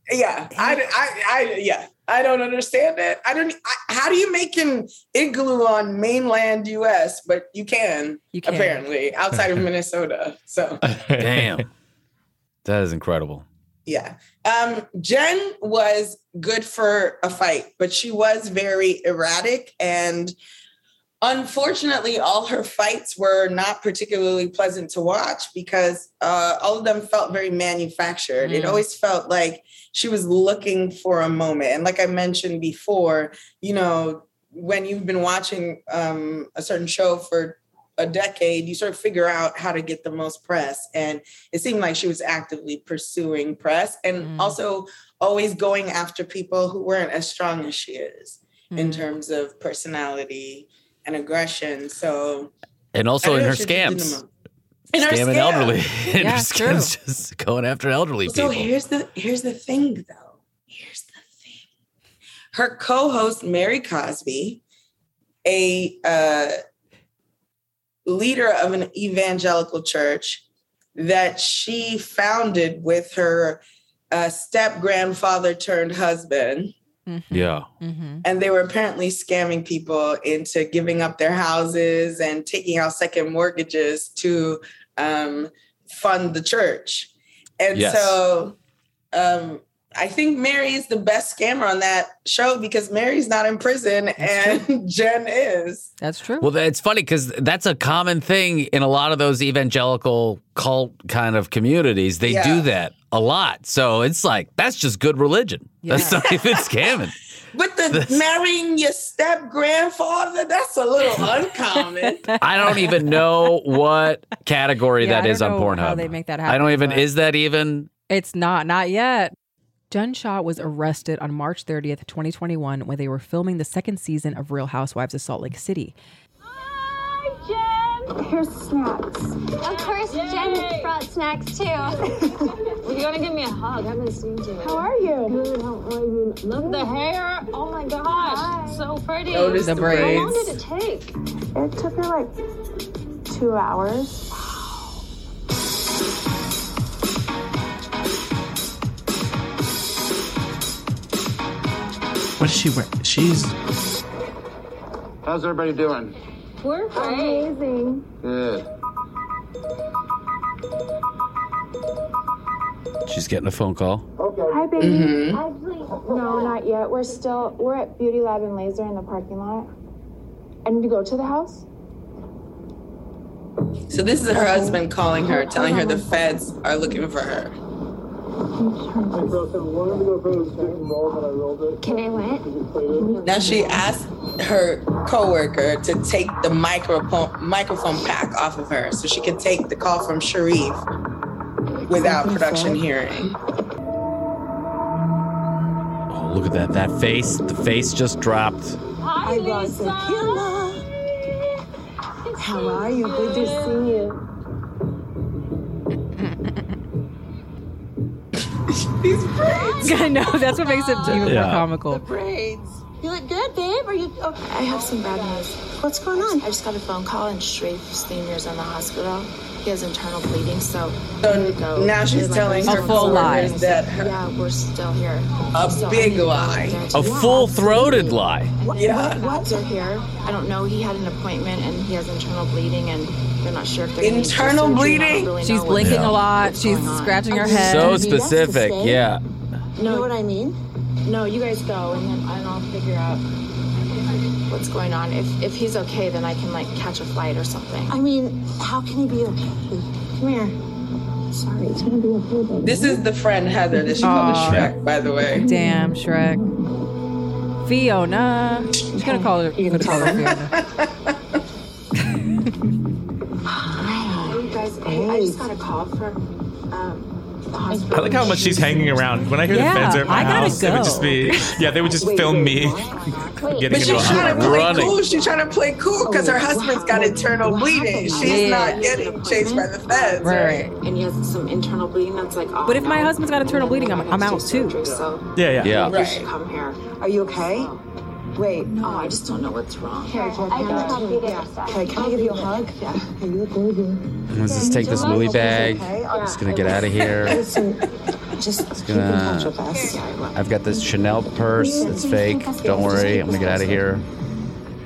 Yeah, I, I, I, yeah, I don't understand it. I don't. I, how do you make an igloo on mainland U.S. But you can, You can. apparently outside of Minnesota. So Damn. That is incredible. Yeah, um, Jen was good for a fight, but she was very erratic and unfortunately, all her fights were not particularly pleasant to watch because uh, all of them felt very manufactured. It Mm. always felt like she was looking for a moment. And like I mentioned before, you know, when you've been watching um, a certain show for a decade, you sort of figure out how to get the most press. And it seemed like she was actively pursuing press and also always going after people who weren't as strong as she is in Mm. terms of personality and aggression. So And also in her she did the scams. In Scamming scam. elderly. In Yeah, her true. scams just going after elderly So people. here's the here's the thing though. Here's the thing. Her co-host Mary Cosby, a uh, leader of an evangelical church that she founded with her uh, step grandfather turned husband. Yeah. And they were apparently scamming people into giving up their houses and taking out second mortgages to um, fund the church. And Yes. so um, I think Mary is the best scammer on that show because Mary's not in prison and Jen is. That's true. Well, it's funny because that's a common thing in a lot of those evangelical cult kind of communities. They Yeah. do that a lot. So it's like, that's just good religion. That's not even scamming. But the marrying your step grandfather, that's a little uncommon. I don't even know what category Yeah, I that is don't on know Pornhub. how they make that happen. I don't even, but- is that even? It's not, not yet. Jen Shah was arrested on March 30th, 2021, when they were filming the second season of Real Housewives of Salt Lake City. Hi, Jen! Here's snacks. Of course, Jen brought snacks too. you gotta give me a hug. I haven't seen you. How are you? Good. How are you? Love the hair. Oh my gosh. So pretty. Notice The the braids. How long did it take? It took her like two hours. What is she wearing? She's How's everybody doing? We're amazing. Good. She's getting a phone call. Okay. Hi, baby. Mhm. Actually, no, not yet. We're still we're at Beauty Lab and Laser in the parking lot. I need to go to the house. So this is her husband calling her, telling her the feds are looking for her. Can I what? Now she asked her coworker to take the microphone microphone pack off of her so she could take the call from Sharrieff without production hearing. Oh, look at that. That face. The face just dropped. Hi, Lisa. How are you? Good to see you. These braids. I know. That's what makes it even Yeah. more comical. The Braids. You look good, babe. Are you? Okay? I have some bad news. What's going on? I just got a phone call, and Sharrieff Senior's in the hospital. He has internal bleeding, so. So now she's telling her coworkers that her- Yeah, we're still here. A So big need to lie. A full throated lie. Yeah. What? They're here. I don't know. He had an appointment, and he has internal bleeding, and they're not sure if they're gonna need Internal surgery. I bleeding? really She's blinking what's- a lot. what's She's scratching her head. So You guys can specific. Yeah. You know what I mean? No, you guys go, and then and I'll figure out what's going on. If if he's okay, then I can like catch a flight or something. I mean, how can he be okay? Come here. Sorry, it's gonna be okay. baby. This is the friend Heather that she called Aw. Shrek, by the way. Damn, Shrek. Fiona. She's gonna call her. You're gonna call her Fiona. Hey, guys. Hey, I just got a call from um, the hospital. I like how much she's hanging around. When I hear Yeah, the feds are at my I gotta house, it would just be yeah, they would just film me getting But she's into a trying to play running. cool. She's trying to play cool because her husband's got internal bleeding. She's Yeah. not getting chased by the feds. Right. And he has some internal bleeding that's like. Oh, But if my husband's got internal bleeding, I'm, I'm out too. So Yeah, yeah. Yeah. you should come here. Are you okay? Wait. No, I just don't know what's wrong. Here, can I yeah. Okay, can I give you a hug? Yeah. Okay, you look really good. Let's just take this Louis bag. Okay. Just gonna get out of here. Listen, just keep in touch with Gonna. us. I've got this Chanel purse. It's fake. Don't worry. I'm gonna get out of here.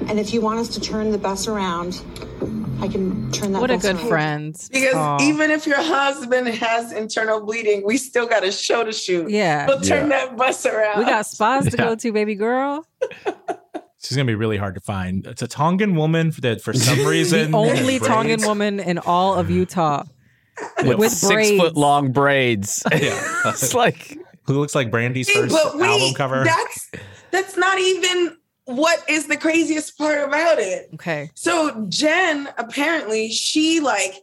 And if you want us to turn the bus around, I can turn that What a good around. friend. Because Aw. even if your husband has internal bleeding, we still got a show to shoot. Yeah. We'll turn Yeah. that bus around. We got spas to Yeah. go to, baby girl. She's gonna be really hard to find. It's a Tongan woman that for some reason the only has Tongan woman in all of mm-hmm. Utah with, with six braids. foot long braids. Yeah. it's like who looks like Brandy's See, first but wait, album cover. That's that's not even what is the craziest part about it. Okay. So Jen apparently she like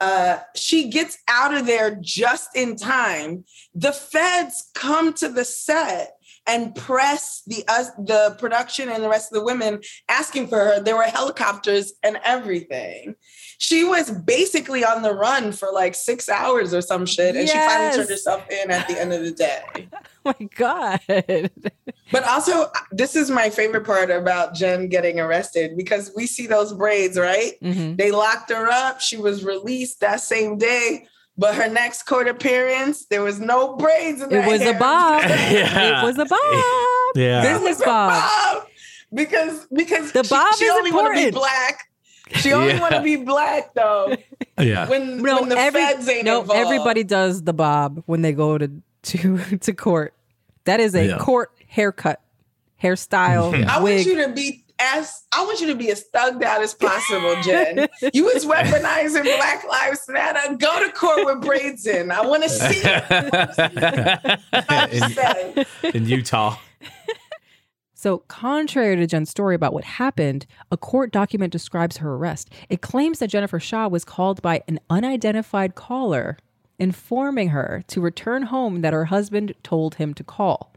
uh she gets out of there just in time. The feds come to the set and press the us the production and the rest of the women asking for her. There were helicopters and everything. She was basically on the run for like six hours or some shit, and she finally turned herself in at the end of the day. Oh my God. But also, this is my favorite part about Jen getting arrested because we see those braids, right? Mhm. They locked her up. She was released that same day. But her next court appearance, there was no braids in It that was a bob. Yeah. It was a bob. Yeah. Business bob. Bob. Because because The she, bob she is only want to be important. black. She only Yeah. want to be black though. yeah. When No, when the every, feds ain't no, involved. everybody does the bob when they go to to to court. That is a Yeah. court haircut, hairstyle, I want you to be as I want you to be as thugged out as possible, Jen. you was weaponizing Black Lives Matter. Go to court with braids in. I want to see it. in, in Utah. So, contrary to Jen's story about what happened, a court document describes her arrest. It claims that Jennifer Shah was called by an unidentified caller, informing her to return home that her husband told him to call.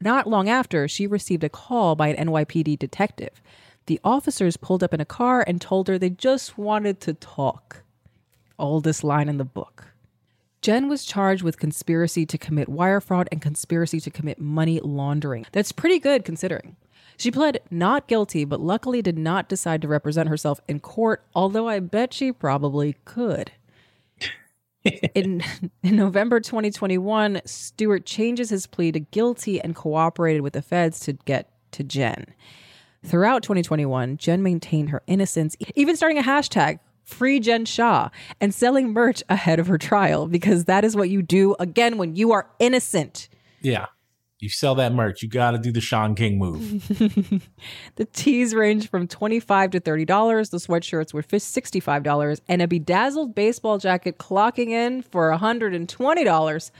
Not long after, she received a call by an NYPD detective. The officers pulled up in a car and told her they just wanted to talk. Oldest line in the book. Jen was charged with conspiracy to commit wire fraud and conspiracy to commit money laundering. That's pretty good considering. She pled not guilty, but luckily did not decide to represent herself in court, although I bet she probably could. in, in November 2021, Stuart changes his plea to guilty and cooperated with the feds to get to Jen. Throughout 2021, Jen maintained her innocence, even starting a hashtag, Free Jen Shah, and selling merch ahead of her trial because that is what you do again when you are innocent. Yeah. You sell that merch, you got to do the Shaun King move. The tees range from 25 to $30. The sweatshirts were fif- $65 and a bedazzled baseball jacket clocking in for $120,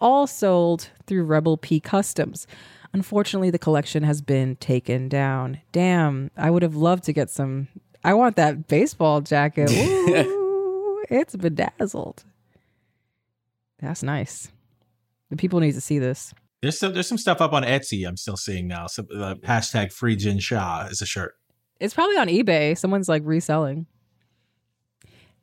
all sold through Rebel P Customs. Unfortunately, the collection has been taken down. Damn, I would have loved to get some. I want that baseball jacket. Ooh, it's bedazzled. That's nice. The people need to see this. There's some, there's some stuff up on Etsy I'm still seeing now. So, uh, hashtag free Jen Shah is a shirt. It's probably on eBay. Someone's like reselling.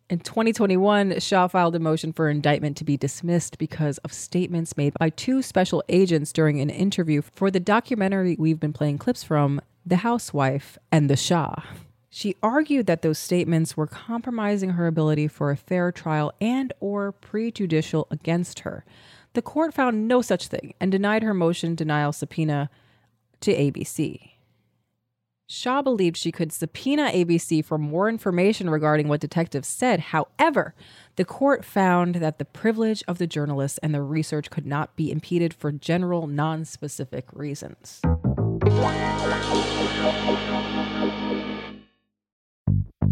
In 2021, Shah filed a motion for indictment to be dismissed because of statements made by two special agents during an interview for the documentary we've been playing clips from, The Housewife and the Shah. She argued that those statements were compromising her ability for a fair trial and or prejudicial against her. The court found no such thing and denied her motion denial subpoena to ABC. Shah believed she could subpoena ABC for more information regarding what detectives said. However, the court found that the privilege of the journalists and the research could not be impeded for general, non specific reasons.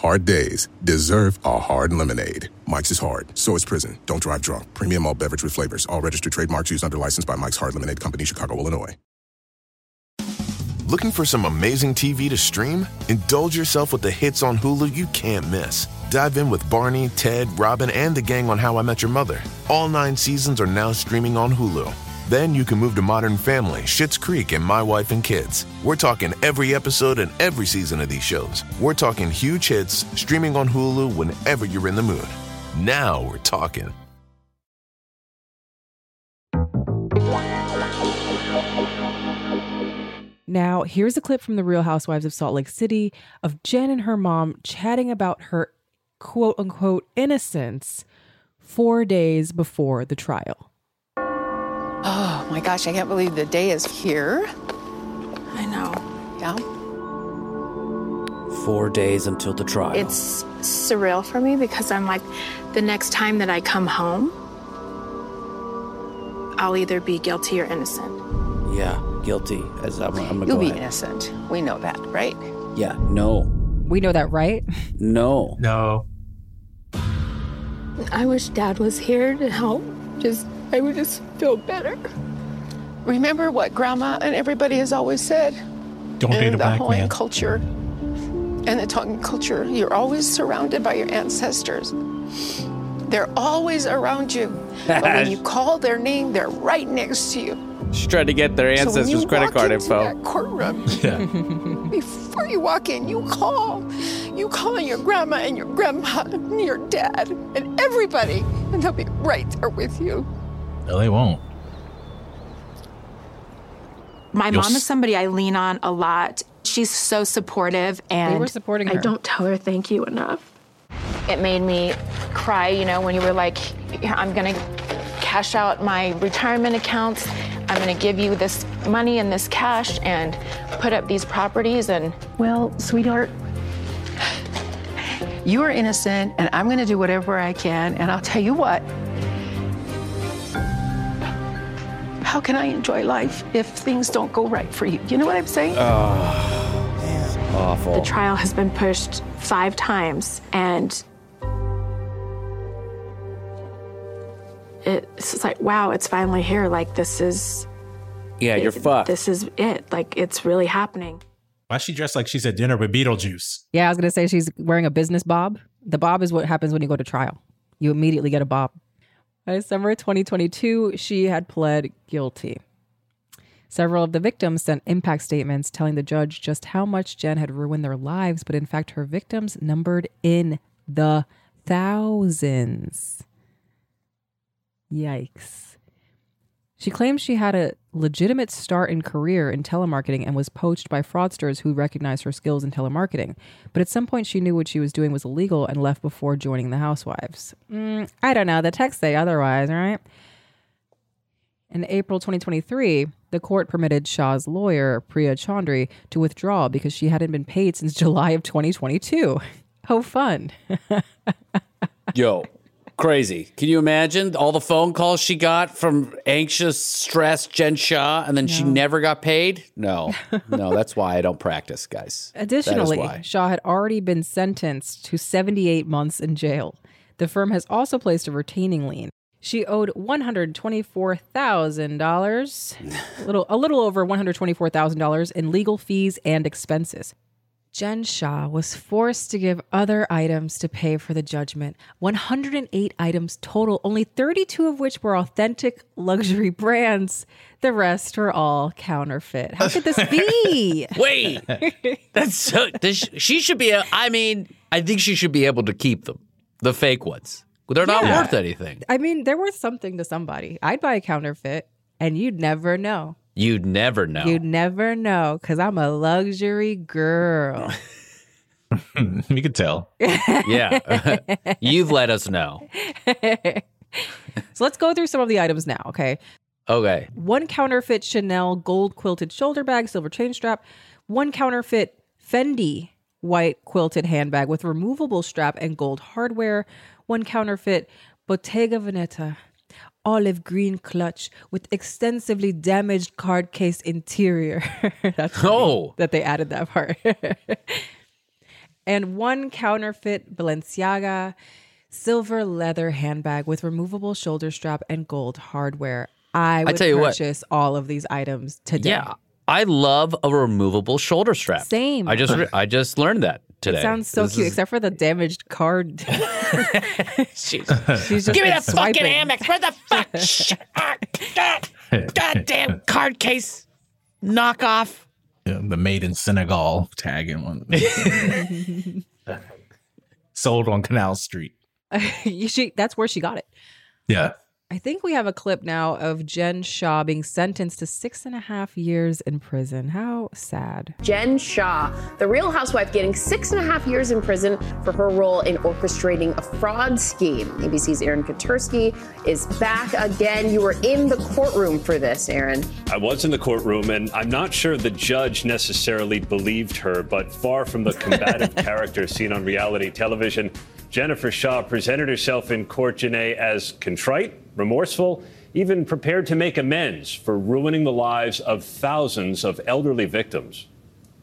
Hard days deserve a hard lemonade. Mike's is hard, so is prison. Don't drive drunk. Premium all beverage with flavors. All registered trademarks used under license by Mike's Hard Lemonade Company, Chicago, Illinois. Looking for some amazing TV to stream? Indulge yourself with the hits on Hulu you can't miss. Dive in with Barney, Ted, Robin, and the gang on How I Met Your Mother. All nine seasons are now streaming on Hulu. Then you can move to Modern Family, Schitt's Creek, and My Wife and Kids. We're talking every episode and every season of these shows. We're talking huge hits streaming on Hulu whenever you're in the mood. Now we're talking. Now, here's a clip from the Real Housewives of Salt Lake City of Jen and her mom chatting about her quote unquote innocence four days before the trial. Oh my gosh, I can't believe the day is here. I know. Yeah. Four days until the trial. It's surreal for me because I'm like, the next time that I come home, I'll either be guilty or innocent. yeah, guilty. As I'm, I'm gonna You'll go be ahead. innocent. We know that, right? Yeah, no, We know that, right? no, no. I wish Dad was here to help. Just, I would just feel better. Remember what Grandma and everybody has always said? Don't in date a the black Hawaiian man. culture and the Tongan culture, you're always surrounded by your ancestors. They're always around you. But when you call their name, they're right next to you. She's trying to get their ancestors' So when ancestors' you credit walk card into info. That courtroom, Yeah. before you walk in, you call. You call on your grandma and your grandpa and your dad and everybody, and they'll be right there with you. No, they won't. My You'll mom s- is somebody I lean on a lot. She's so supportive and they were supporting her. I don't tell her thank you enough. It made me cry, you know, when you were like, I'm gonna cash out my retirement accounts. I'm gonna give you this money and this cash and put up these properties and Well, sweetheart, you are innocent, and I'm going to do whatever I can. And I'll tell you what. How can I enjoy life if things don't go right for you? You know what I'm saying? Oh, man. Awful. the trial has been pushed five times and it's just like wow it's finally here like this is yeah, you're fucked. this is it like it's really happening Why she dressed like she's at dinner with Beetlejuice? Yeah, I was gonna say she's wearing a business bob. The bob is what happens when you go to trial. You immediately get a bob. By summer 2022, she had pled guilty. Several of the victims sent impact statements telling the judge just how much Jen had ruined their lives, but in fact, her victims numbered in the thousands. Yikes. She claims she had a legitimate start in career in telemarketing and was poached by fraudsters who recognized her skills in telemarketing. But at some point, she knew what she was doing was illegal and left before joining the Housewives. Mm, I don't know. The texts say otherwise, right? In April 2023, the court permitted Shah's lawyer, Priya Chaudhry, to withdraw because she hadn't been paid since July of 2022. How fun. Yo, crazy. Can you imagine all the phone calls she got from anxious, stressed Jen Shah and then she never got paid? No, no, that's why I don't practice, guys. Additionally. Shah had already been sentenced to 78 months in jail. The firm has also placed a retaining lien. She owed $124,000, a little, a little over $124,000 in legal fees and expenses. Jen Shah was forced to give other items to pay for the judgment. 108 items total, only 32 of which were authentic luxury brands. The rest were all counterfeit. How could this be? Wait, that's so. This, she should be. I mean, I think she should be able to keep them, the fake ones. They're not Yeah. worth anything. I mean, they're worth something to somebody. I'd buy a counterfeit, and you'd never know. You'd never know. You'd never know because I'm a luxury girl. you could tell. yeah, you've let us know. so let's go through some of the items now, okay? Okay. One counterfeit Chanel gold quilted shoulder bag, silver chain strap. One counterfeit Fendi white quilted handbag with removable strap and gold hardware. One counterfeit Bottega Veneta, olive green clutch with extensively damaged card case interior. That's Oh. that they added that part. and one counterfeit Balenciaga silver leather handbag with removable shoulder strap and gold hardware. I would tell you what. purchase all of these items today. Yeah. I love a removable shoulder strap. Same. I just I just learned that today. It sounds so This cute, is- except for the damaged card. She's just Give me been that fucking. Amex. Where the fuck? Shut up. God, goddamn card case knockoff. Yeah, the made in Senegal tag in one. Sold on Canal Street. You- she, that's where she got it. Yeah. I think we have a clip now of Jen Shah being sentenced to six and a half years in prison. How sad. Jen Shah, the real housewife, getting six and a half years in prison for her role in orchestrating a fraud scheme. ABC's Aaron Katersky is back again. You were in the courtroom for this, Aaron. I was in the courtroom, and I'm not sure the judge necessarily believed her, but far from the combative character seen on reality television, Jennifer Shah presented herself in court, Janai, as contrite, remorseful, even prepared to make amends for ruining the lives of thousands of elderly victims.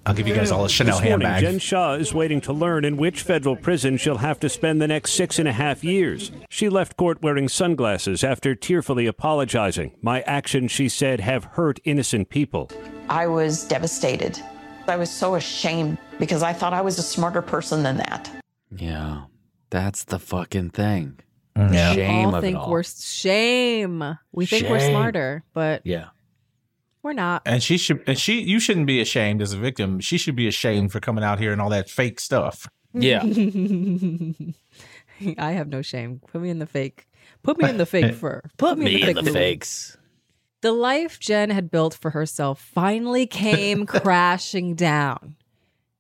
I'll give you guys all a Chanel this morning, handbag. Jen Shah is waiting to learn in which federal prison she'll have to spend the next six and a half years. She left court wearing sunglasses after tearfully apologizing. My actions, she said, have hurt innocent people. I was devastated. I was so ashamed because I thought I was a smarter person than that. Yeah. That's the fucking thing. Mm. Yeah. Shame all of think it all. we're shame. We think we're smarter, but yeah. we're not. And she should and she you shouldn't be ashamed as a victim. She should be ashamed for coming out here and all that fake stuff. Yeah. I have no shame. Put me in the fake. Put me in the fake fur. Put me in the Louis. fakes. The life Jen had built for herself finally came crashing down.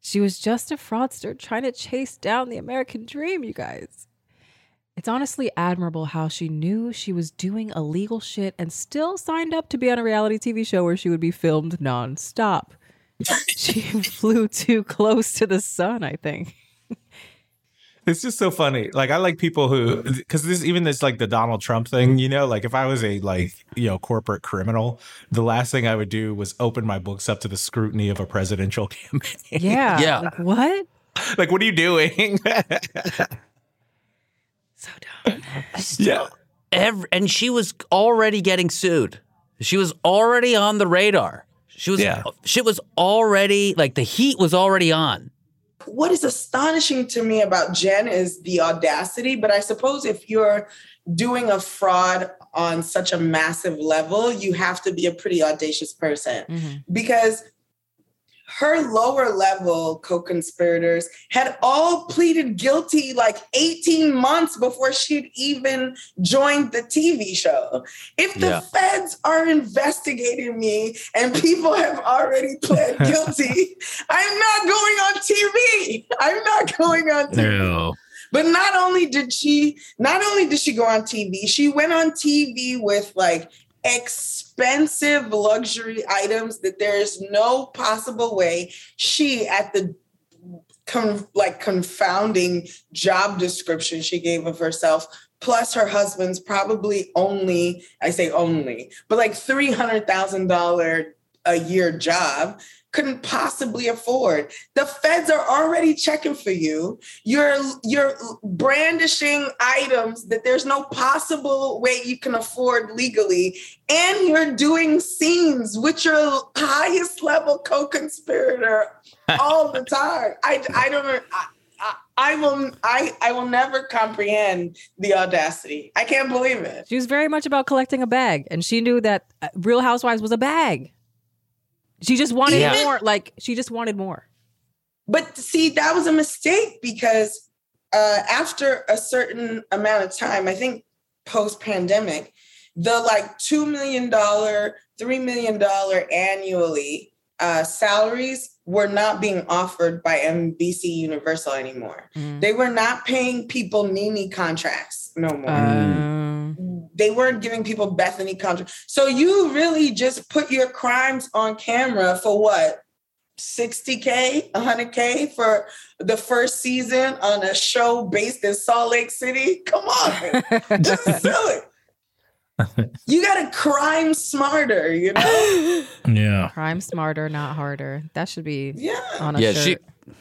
She was just a fraudster trying to chase down the American dream, you guys. It's honestly admirable how she knew she was doing illegal shit and still signed up to be on a reality TV show where she would be filmed nonstop. she flew too close to the sun, I think. It's just so funny. Like I like people who because this even this like the Donald Trump thing, you know, like if I was a like, you know, corporate criminal, the last thing I would do was open my books up to the scrutiny of a presidential campaign. Yeah. Yeah. Like, what? like what are you doing? So dumb. Still, yeah. Every, and she was already getting sued. She was already on the radar. She was Yeah. shit was already like the heat was already on. What is astonishing to me about Jen is the audacity. But I suppose if you're doing a fraud on such a massive level, you have to be a pretty audacious person mm-hmm. because her lower level co-conspirators had all pleaded guilty like 18 months before she'd even joined the TV show. If the Yeah. feds are investigating me and people have already pled guilty, I'm not going I'm not going on TV. no. But not only did she, not only did she go on TV, she went on TV with like expensive luxury items that there is no possible way she at the con- like confounding job description she gave of herself plus her husband's probably only i say only but like $300000 a year job couldn't possibly afford the feds are already checking for you you're you're brandishing items that there's no possible way you can afford legally and you're doing scenes with your highest level co-conspirator all the time i i don't I, I, I will I, I will never comprehend the audacity. I can't believe it. She was very much about collecting a bag, and she knew that uh, Real Housewives was a bag. She just wanted Yeah. more. Like she just wanted more. But see, that was a mistake because uh, after a certain amount of time, I think post pandemic, the like $2 million, $3 million annually uh, salaries were not being offered by NBC Universal anymore. They were not paying people NeNe contracts no more. They weren't giving people Bethenny contracts. So you really just put your crimes on camera for what? 60K, 100K for the first season on a show based in Salt Lake City. Come on. this is silly. You got to crime smarter, you know? Yeah. Crime smarter, not harder. That should be yeah. on a yeah, shirt. she.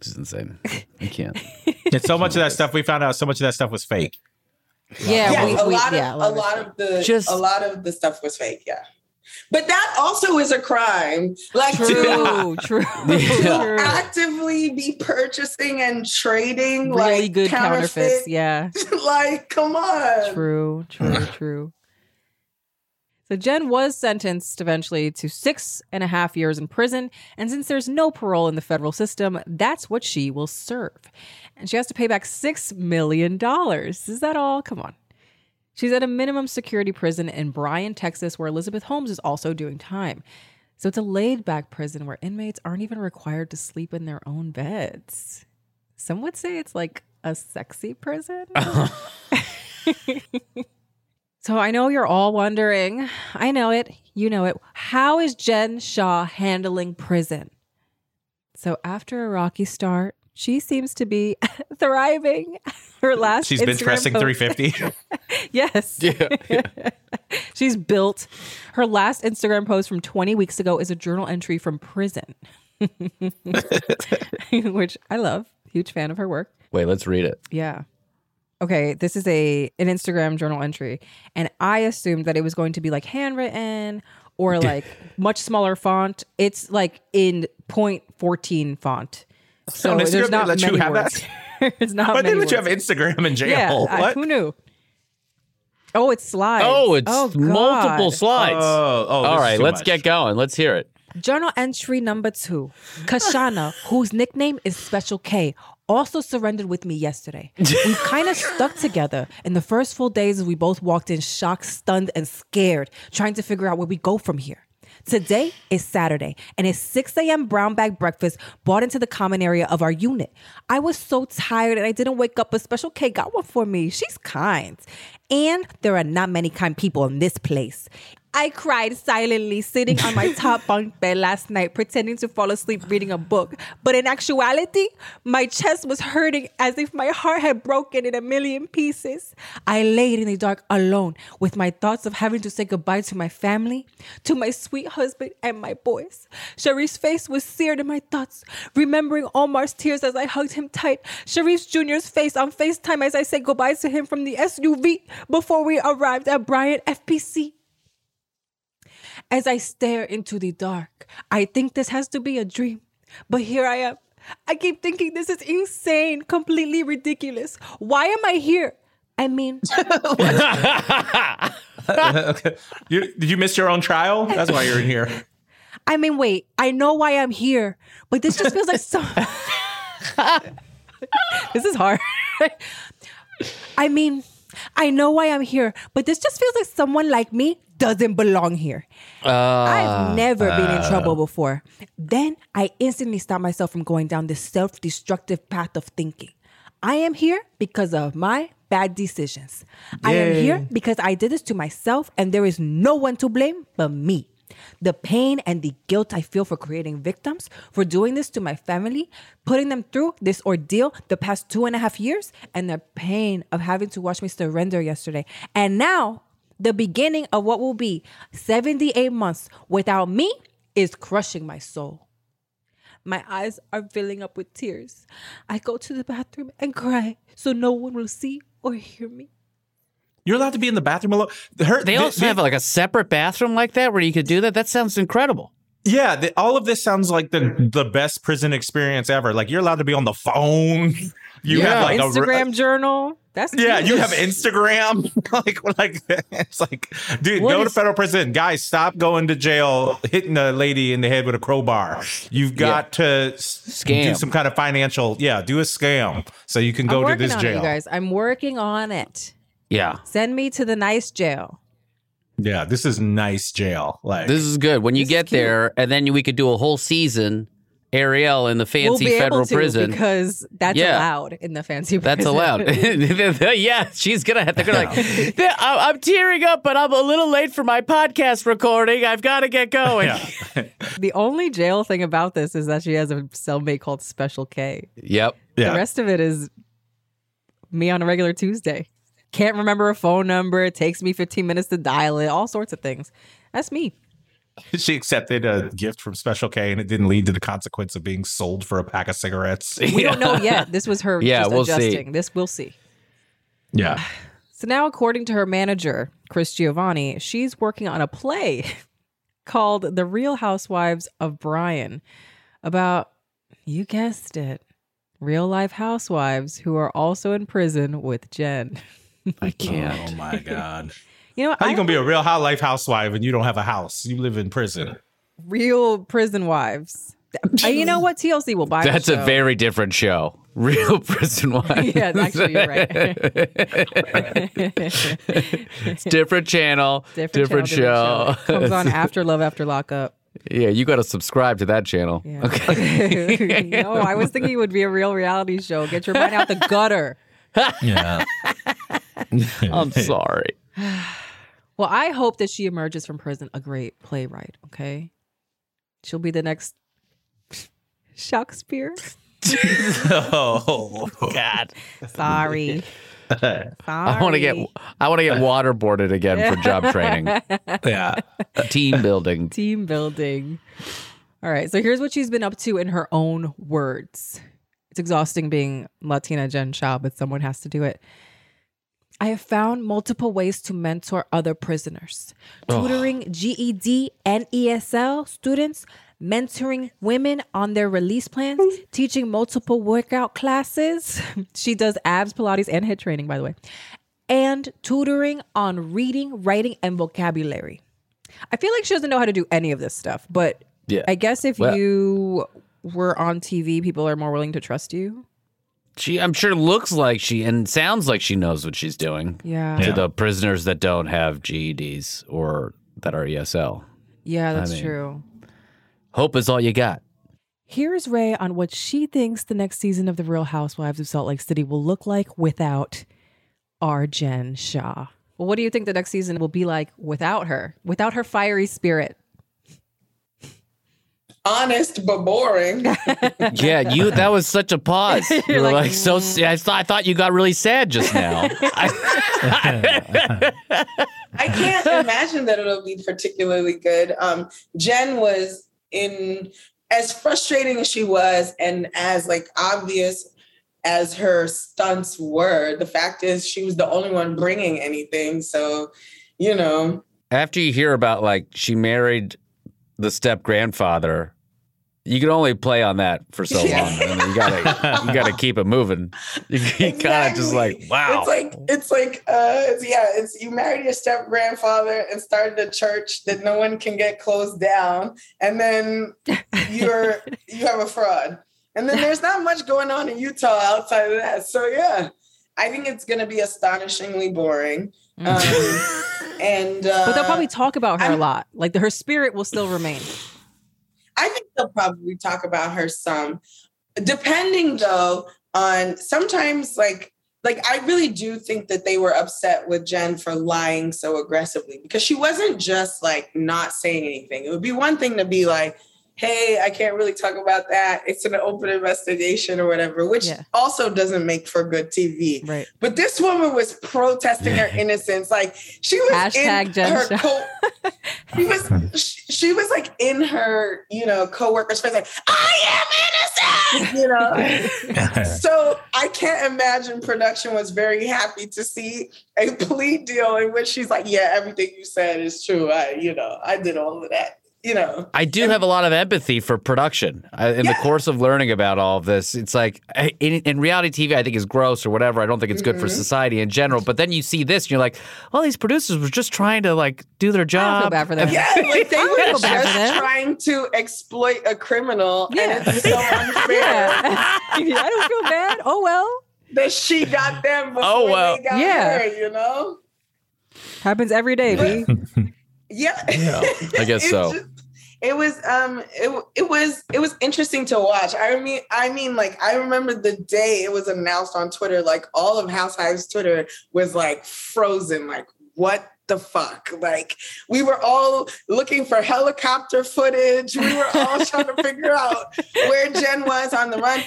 This is insane. I can't. And so much of that stuff we found out, so much of that stuff was fake. Yeah, Yeah, we- a we- lot of yeah, a lot of the Just- a lot of the stuff was fake, yeah. But that also is a crime. Like True, to, true, to true. actively be purchasing and trading Really like good counterfeit. counterfeits. Yeah. like, come on. True, true, true. So Jen was sentenced eventually to six and a half years in prison. And since there's no parole in the federal system, that's what she will serve. And she has to pay back $6 million. Is that all? Come on. She's at a minimum security prison in Bryan, Texas, where Elizabeth Holmes is also doing time. So it's a laid back prison where inmates aren't even required to sleep in their own beds. Some would say it's like a sexy prison. So I know you're all wondering, I know it, you know it. How is Jen Shah handling prison? So after a rocky start, she seems to be thriving. Her last She's bench Instagram pressing post- 350. yes. She's built. Her last Instagram post from 20 weeks ago is a journal entry from prison, which I love. Huge fan of her work. Wait, let's read it. Yeah. Okay, this is a an Instagram journal entry, and I assumed that it was going to be like handwritten or like much smaller font. It's like in point fourteen font, so On Instagram, there's they not let you many have words. that? it's not. But they many let you have. Instagram in jail. Yeah, I- what? who knew? Oh, it's slides. Oh, it's oh, God. multiple slides. Oh, oh, this All is right, too let's much. get going. Let's hear it. Journal entry number two. Kashana, whose nickname is Special K, also surrendered with me yesterday. We kind of stuck together in the first full days as we both walked in shocked, stunned, and scared, trying to figure out where we go from here. Today is Saturday, and it's 6 a.m. brown bag breakfast brought into the common area of our unit. I was so tired and I didn't wake up, but Special K got one for me. She's kind. And there are not many kind people in this place. I cried silently sitting on my top bunk bed last night, pretending to fall asleep reading a book. But in actuality, my chest was hurting as if my heart had broken in a million pieces. I laid in the dark alone with my thoughts of having to say goodbye to my family, to my sweet husband, and my boys. Sharrieff's face was seared in my thoughts, remembering Omar's tears as I hugged him tight, Sharrieff Jr.'s face on FaceTime as I said goodbye to him from the SUV before we arrived at Bryan FPC. As I stare into the dark, I think this has to be a dream. But here I am. I keep thinking this is insane, completely ridiculous. Why am I here? I mean, okay. You, did you miss your own trial? That's why you're in here. I mean, wait, I know why I'm here, but this just feels like so. this is hard. I mean, I know why I'm here, but this just feels like someone like me doesn't belong here. I've ah, never been in ah. trouble before. Then I instantly stop myself from going down this self destructive path of thinking. I am here because of my bad decisions. I am here because I did this to myself, and there is no one to blame but me. The pain and the guilt I feel for creating victims, for doing this to my family, putting them through this ordeal the past two and a half years, and the pain of having to watch me surrender yesterday. And now, the beginning of what will be 78 months without me is crushing my soul. My eyes are filling up with tears. I go to the bathroom and cry so no one will see or hear me. You're allowed to be in the bathroom alone. Her, They also have like a separate bathroom like that where you could do that. That sounds incredible. Yeah, the, all of this sounds like the the best prison experience ever. Like you're allowed to be on the phone. You have like Instagram a journal. That's yeah, cute. you have Instagram. like, like it's like, dude, What go to federal prison, guys. Stop going to jail, hitting a lady in the head with a crowbar. You've got to s- do Scam. some kind of financial. Yeah, do a scam so you can I'm go to this on jail. it, you guys. I'm working on it. Yeah. Send me to the nice jail. Yeah, this is nice jail. Like This is good. When you get there, and then we could do a whole season Ariel in the we'll fancy be federal able to prison. because that's Yeah. allowed in the fancy. That's prison. That's allowed. yeah, she's gonna have to go like. I- I'm tearing up, but I'm a little late for my podcast recording. I've got to get going. the only jail thing about this is that she has a cellmate called Special K. Yep. Yeah. The rest of it is me on a regular Tuesday. Can't remember a phone number. It takes me 15 minutes to dial it. All sorts of things. That's me. She accepted a gift from Special K, and it didn't lead to the consequence of being sold for a pack of cigarettes. We don't know yet. This was her Yeah, just we'll see. adjusting. This we'll see. Yeah. So now, according to her manager, Chris Giovanni, she's working on a play called The Real Housewives of Bryan about, you guessed it, real life housewives who are also in prison with Jen. I can't. Oh my god. You know, How I you gonna be a real high life housewife and you don't have a house? You live in prison. real prison wives. Uh, you know what? TLC will buy. That's a show. very different show. Real prison wives. Yeah, actually, you're right. it's different channel, different, channel, show. Comes on after Love After Lockup. yeah, you got to subscribe to that channel. Okay. no, I was thinking it would be a real reality show. Get your mind out the gutter. Yeah. I'm sorry. Well, I hope that she emerges from prison a great playwright. Okay, she'll be the next Shakespeare. oh God. Sorry. Sorry. I want to get I want to get waterboarded again for job training. Yeah. Team building. Team building. All right. So here's what she's been up to in her own words. It's exhausting being Latina Jen Shah, but someone has to do it. I have found multiple ways to mentor other prisoners, Oh. tutoring GED and ESL students, mentoring women on their release plans, mm. teaching multiple workout classes. she does abs, Pilates, and head training, by the way, and tutoring on reading, writing, and vocabulary. I feel like she doesn't know how to do any of this stuff, but Yeah. I guess if Well- you were on TV, people are more willing to trust you. She, I'm sure, looks like she and sounds like she knows what she's doing. Yeah. To Yeah. the prisoners that don't have GEDs or that are ESL. Yeah, I that's mean- true. Hope is all you got. Here's Rae on what she thinks the next season of The Real Housewives of Salt Lake City will look like without our Jen Shah. Well, what do you think the next season will be like without her? Without her fiery spirit? Honest but boring. Yeah, you. That was such a pause. You You're were like, like, so. I thought I thought you got really sad just now. I can't imagine that it'll be particularly good. Um, Jen was in as frustrating as she was, and as like obvious as her stunts were. The fact is, she was the only one bringing anything. So, you know, After you hear about like she married the step grandfather, you can only play on that for so long. I mean, you gotta you gotta keep it moving. You, kind of just like wow. It's like it's like uh it's, yeah, it's you married your step grandfather and started a church that no one can get closed down, and then you're you have a fraud. And then there's not much going on in Utah outside of that. So yeah, I think it's gonna be astonishingly boring. Um, and uh, But they'll probably talk about her a lot. Like the, her spirit will still remain. I think they'll probably talk about her some. Depending though on sometimes like like I really do think that they were upset with Jen for lying so aggressively because she wasn't just like not saying anything. It would be one thing to be like, hey, I can't really talk about that. It's an open investigation or whatever, which also doesn't make for good TV. Right. But this woman was protesting her innocence. Like she was Hashtag in Jen her Shah. co- she was she, she was like in her you know co-worker's face like i am innocent you know so i can't imagine production was very happy to see a plea deal in which she's like yeah everything you said is true i you know i did all of that you know I do have a lot of empathy for production. I, in the course of learning about all of this, it's like in, in reality TV, I think is gross or whatever. I don't think it's good for Mhm. society in general. But then you see this, and you're like, well, these producers were just trying to like do their job. bad for them. yeah like they were just bad for them. trying to exploit a criminal Yeah. and it's so unfair I don't feel bad. Oh well. that she got them before Oh, well. they got Yeah. her you know Happens every day, B. yeah I guess It's so. just- it was um it, it was it was interesting to watch. I mean I mean like I remember the day it was announced on Twitter like all of Housewives Twitter was like frozen like what the fuck? Like we were all looking for helicopter footage. We were all trying to figure out where Jen was on the run.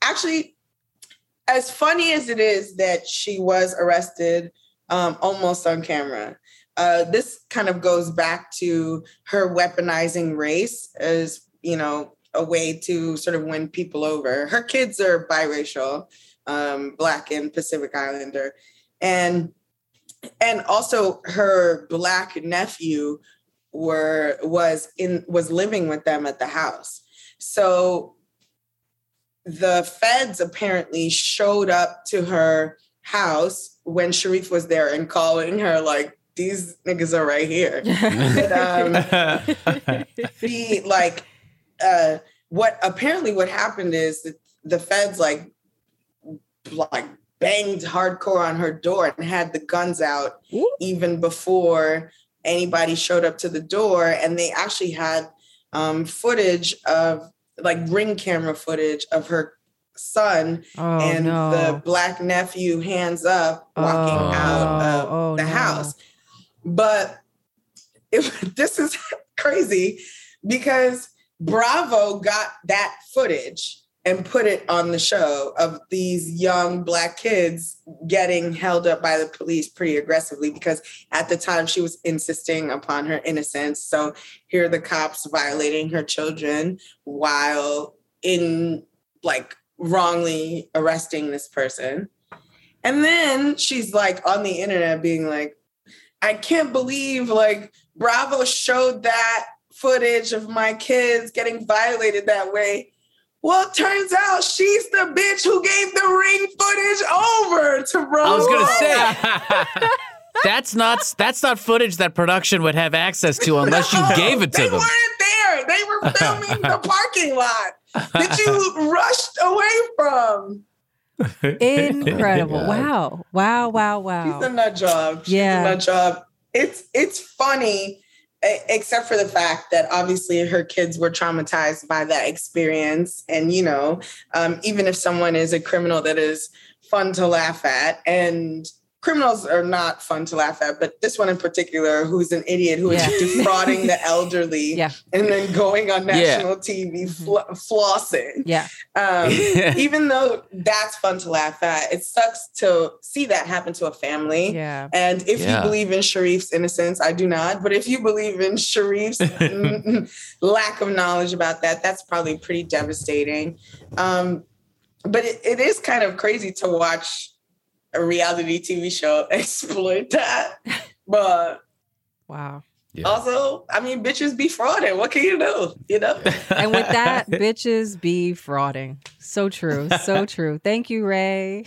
Actually as funny as it is that she was arrested um, almost on camera uh, this kind of goes back to her weaponizing race as you know a way to sort of win people over. Her kids are biracial, um, black and Pacific Islander, and and also her black nephew were was in was living with them at the house. So the feds apparently showed up to her house when Sharrieff was there and calling her like these niggas are right here. but, um, the like, uh, what apparently what happened is that the feds like, like banged hardcore on her door and had the guns out Ooh. even before anybody showed up to the door, and they actually had um, footage of like ring camera footage of her son oh, and no. the black nephew hands up walking Oh, out of oh, the no. house but it, this is crazy because Bravo got that footage and put it on the show of these young black kids getting held up by the police pretty aggressively because at the time she was insisting upon her innocence. So here are the cops violating her children while in like wrongly arresting this person. And then she's like on the internet being like, I can't believe like Bravo showed that footage of my kids getting violated that way. Well, it turns out she's the bitch who gave the ring footage over to Bravo. I was gonna say that's not that's not footage that production would have access to unless you gave it to they them. They weren't there. They were filming the parking lot that you rushed away from. Incredible. God. Wow. Wow. Wow. Wow. She's a nut job. She's Yeah. a nut job. It's it's funny, except for the fact that obviously her kids were traumatized by that experience. And you know, um, even if someone is a criminal that is fun to laugh at, and criminals are not fun to laugh at, but this one in particular, who's an idiot who is Yeah. defrauding the elderly Yeah. and then going on Yeah. national TV fl- flossing. Yeah. Um, even though that's fun to laugh at, it sucks to see that happen to a family. Yeah. And if Yeah. you believe in Sharrieff's innocence, I do not. But if you believe in Sharrieff's lack of knowledge about that, that's probably pretty devastating. Um, but it, it is kind of crazy to watch a reality TV show exploit that. But Wow. also, I mean, bitches be frauding. What can you do? You know? And with that, bitches be frauding. So true. So true. Thank you, Rae.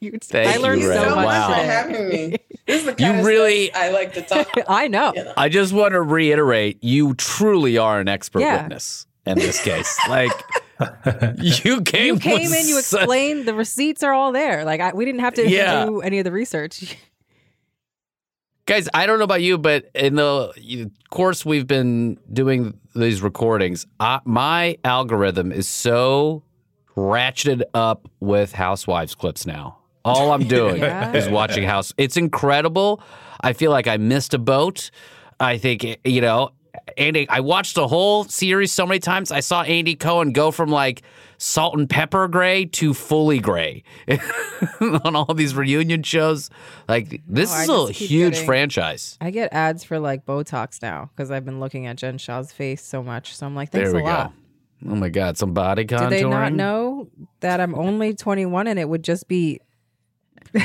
You- Thank I learned you, Rae. so much Wow. for today. having me. This is the You of really- I like to talk. I know. I just want to reiterate, you truly are an expert Yeah. witness in this case. Like you came, You came in, you such- explained, the receipts are all there. Like I, we didn't have to Yeah. do any of the research. Guys, I don't know about you, but in the course we've been doing these recordings, I, my algorithm is so ratcheted up with Housewives clips now. All I'm doing Yeah. is watching House. It's incredible. I feel like I missed a boat. I think you know, Andy. I watched the whole series so many times. I saw Andy Cohen go from like salt and pepper gray to fully gray on all these reunion shows. Like this Oh, is a huge getting- franchise. I get ads for like Botox now because I've been looking at Jen Shah's face so much. So I'm like, thanks there we a lot. go. Oh my God, some body contouring. Do they not know that I'm only 21 and it would just be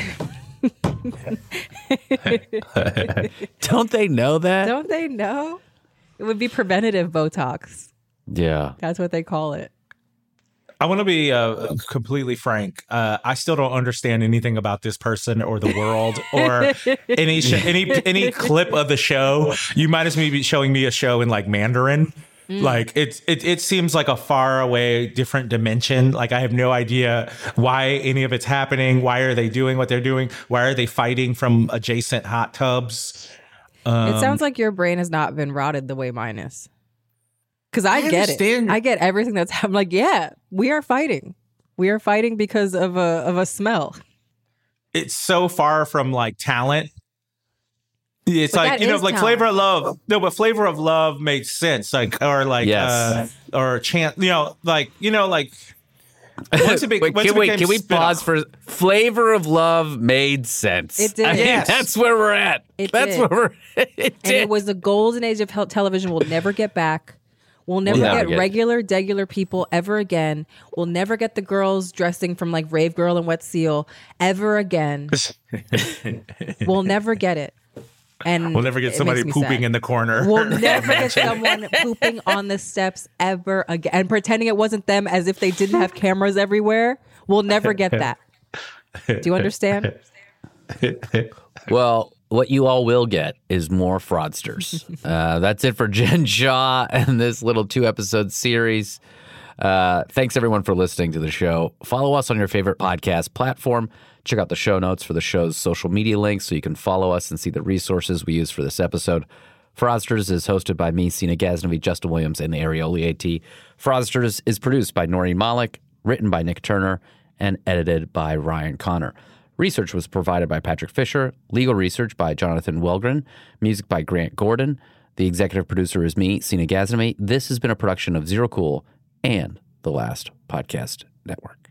Don't they know that? Don't they know? It would be preventative Botox. Yeah. That's what they call it. I want to be uh, completely frank. Uh, I still don't understand anything about this person or the world or any sh- any any clip of the show. You might as well be showing me a show in like Mandarin. Mm. Like it, it, it seems like a far away, different dimension. Like I have no idea why any of it's happening. Why are they doing what they're doing? Why are they fighting from adjacent hot tubs? Um, it sounds like your brain has not been rotted the way mine is. Because I, I get understand. it. I get everything that's I'm like, yeah, we are fighting. We are fighting because of a of a smell. it's so far from like talent. It's But like you know, like talent. flavor of love. No, but flavor of love makes sense. Like or like Yes. uh, or chance. You know, like you know, like once it, be, wait, once can, it wait, can we spin-off- pause for flavor of love made sense? It did. I mean, Yes. That's where we're at. It that's did. where we're. It and did. it was the golden age of tel- television. We'll never get back. We'll never never get get it. regular, degular people ever again. We'll never get the girls dressing from like Rave Girl and Wet Seal ever again. we'll never get it. And We'll never get somebody pooping sad. in the corner. We'll never get someone pooping on the steps ever again and pretending it wasn't them as if they didn't have cameras everywhere. We'll never get that. Do you understand? Well, what you all will get is more fraudsters. uh, that's it for Jen Shah and this little two episode series. Uh, thanks everyone for listening to the show. Follow us on your favorite podcast platform. Check out the show notes for the show's social media links so you can follow us and see the resources we use for this episode. Fraudsters is hosted by me, Sina Ghaznavi, Justin Williams, and the Arielle Aty. Fraudsters is produced by Noreen Malik, written by Nick Turner, and edited by Ryan Connor. Research was provided by Patrick Fisher, legal research by Jonathan Welgren, music by Grant Gordon. The executive producer is me, Sina Ghaznavi. This has been a production of Zero Cool and the Last Podcast Network.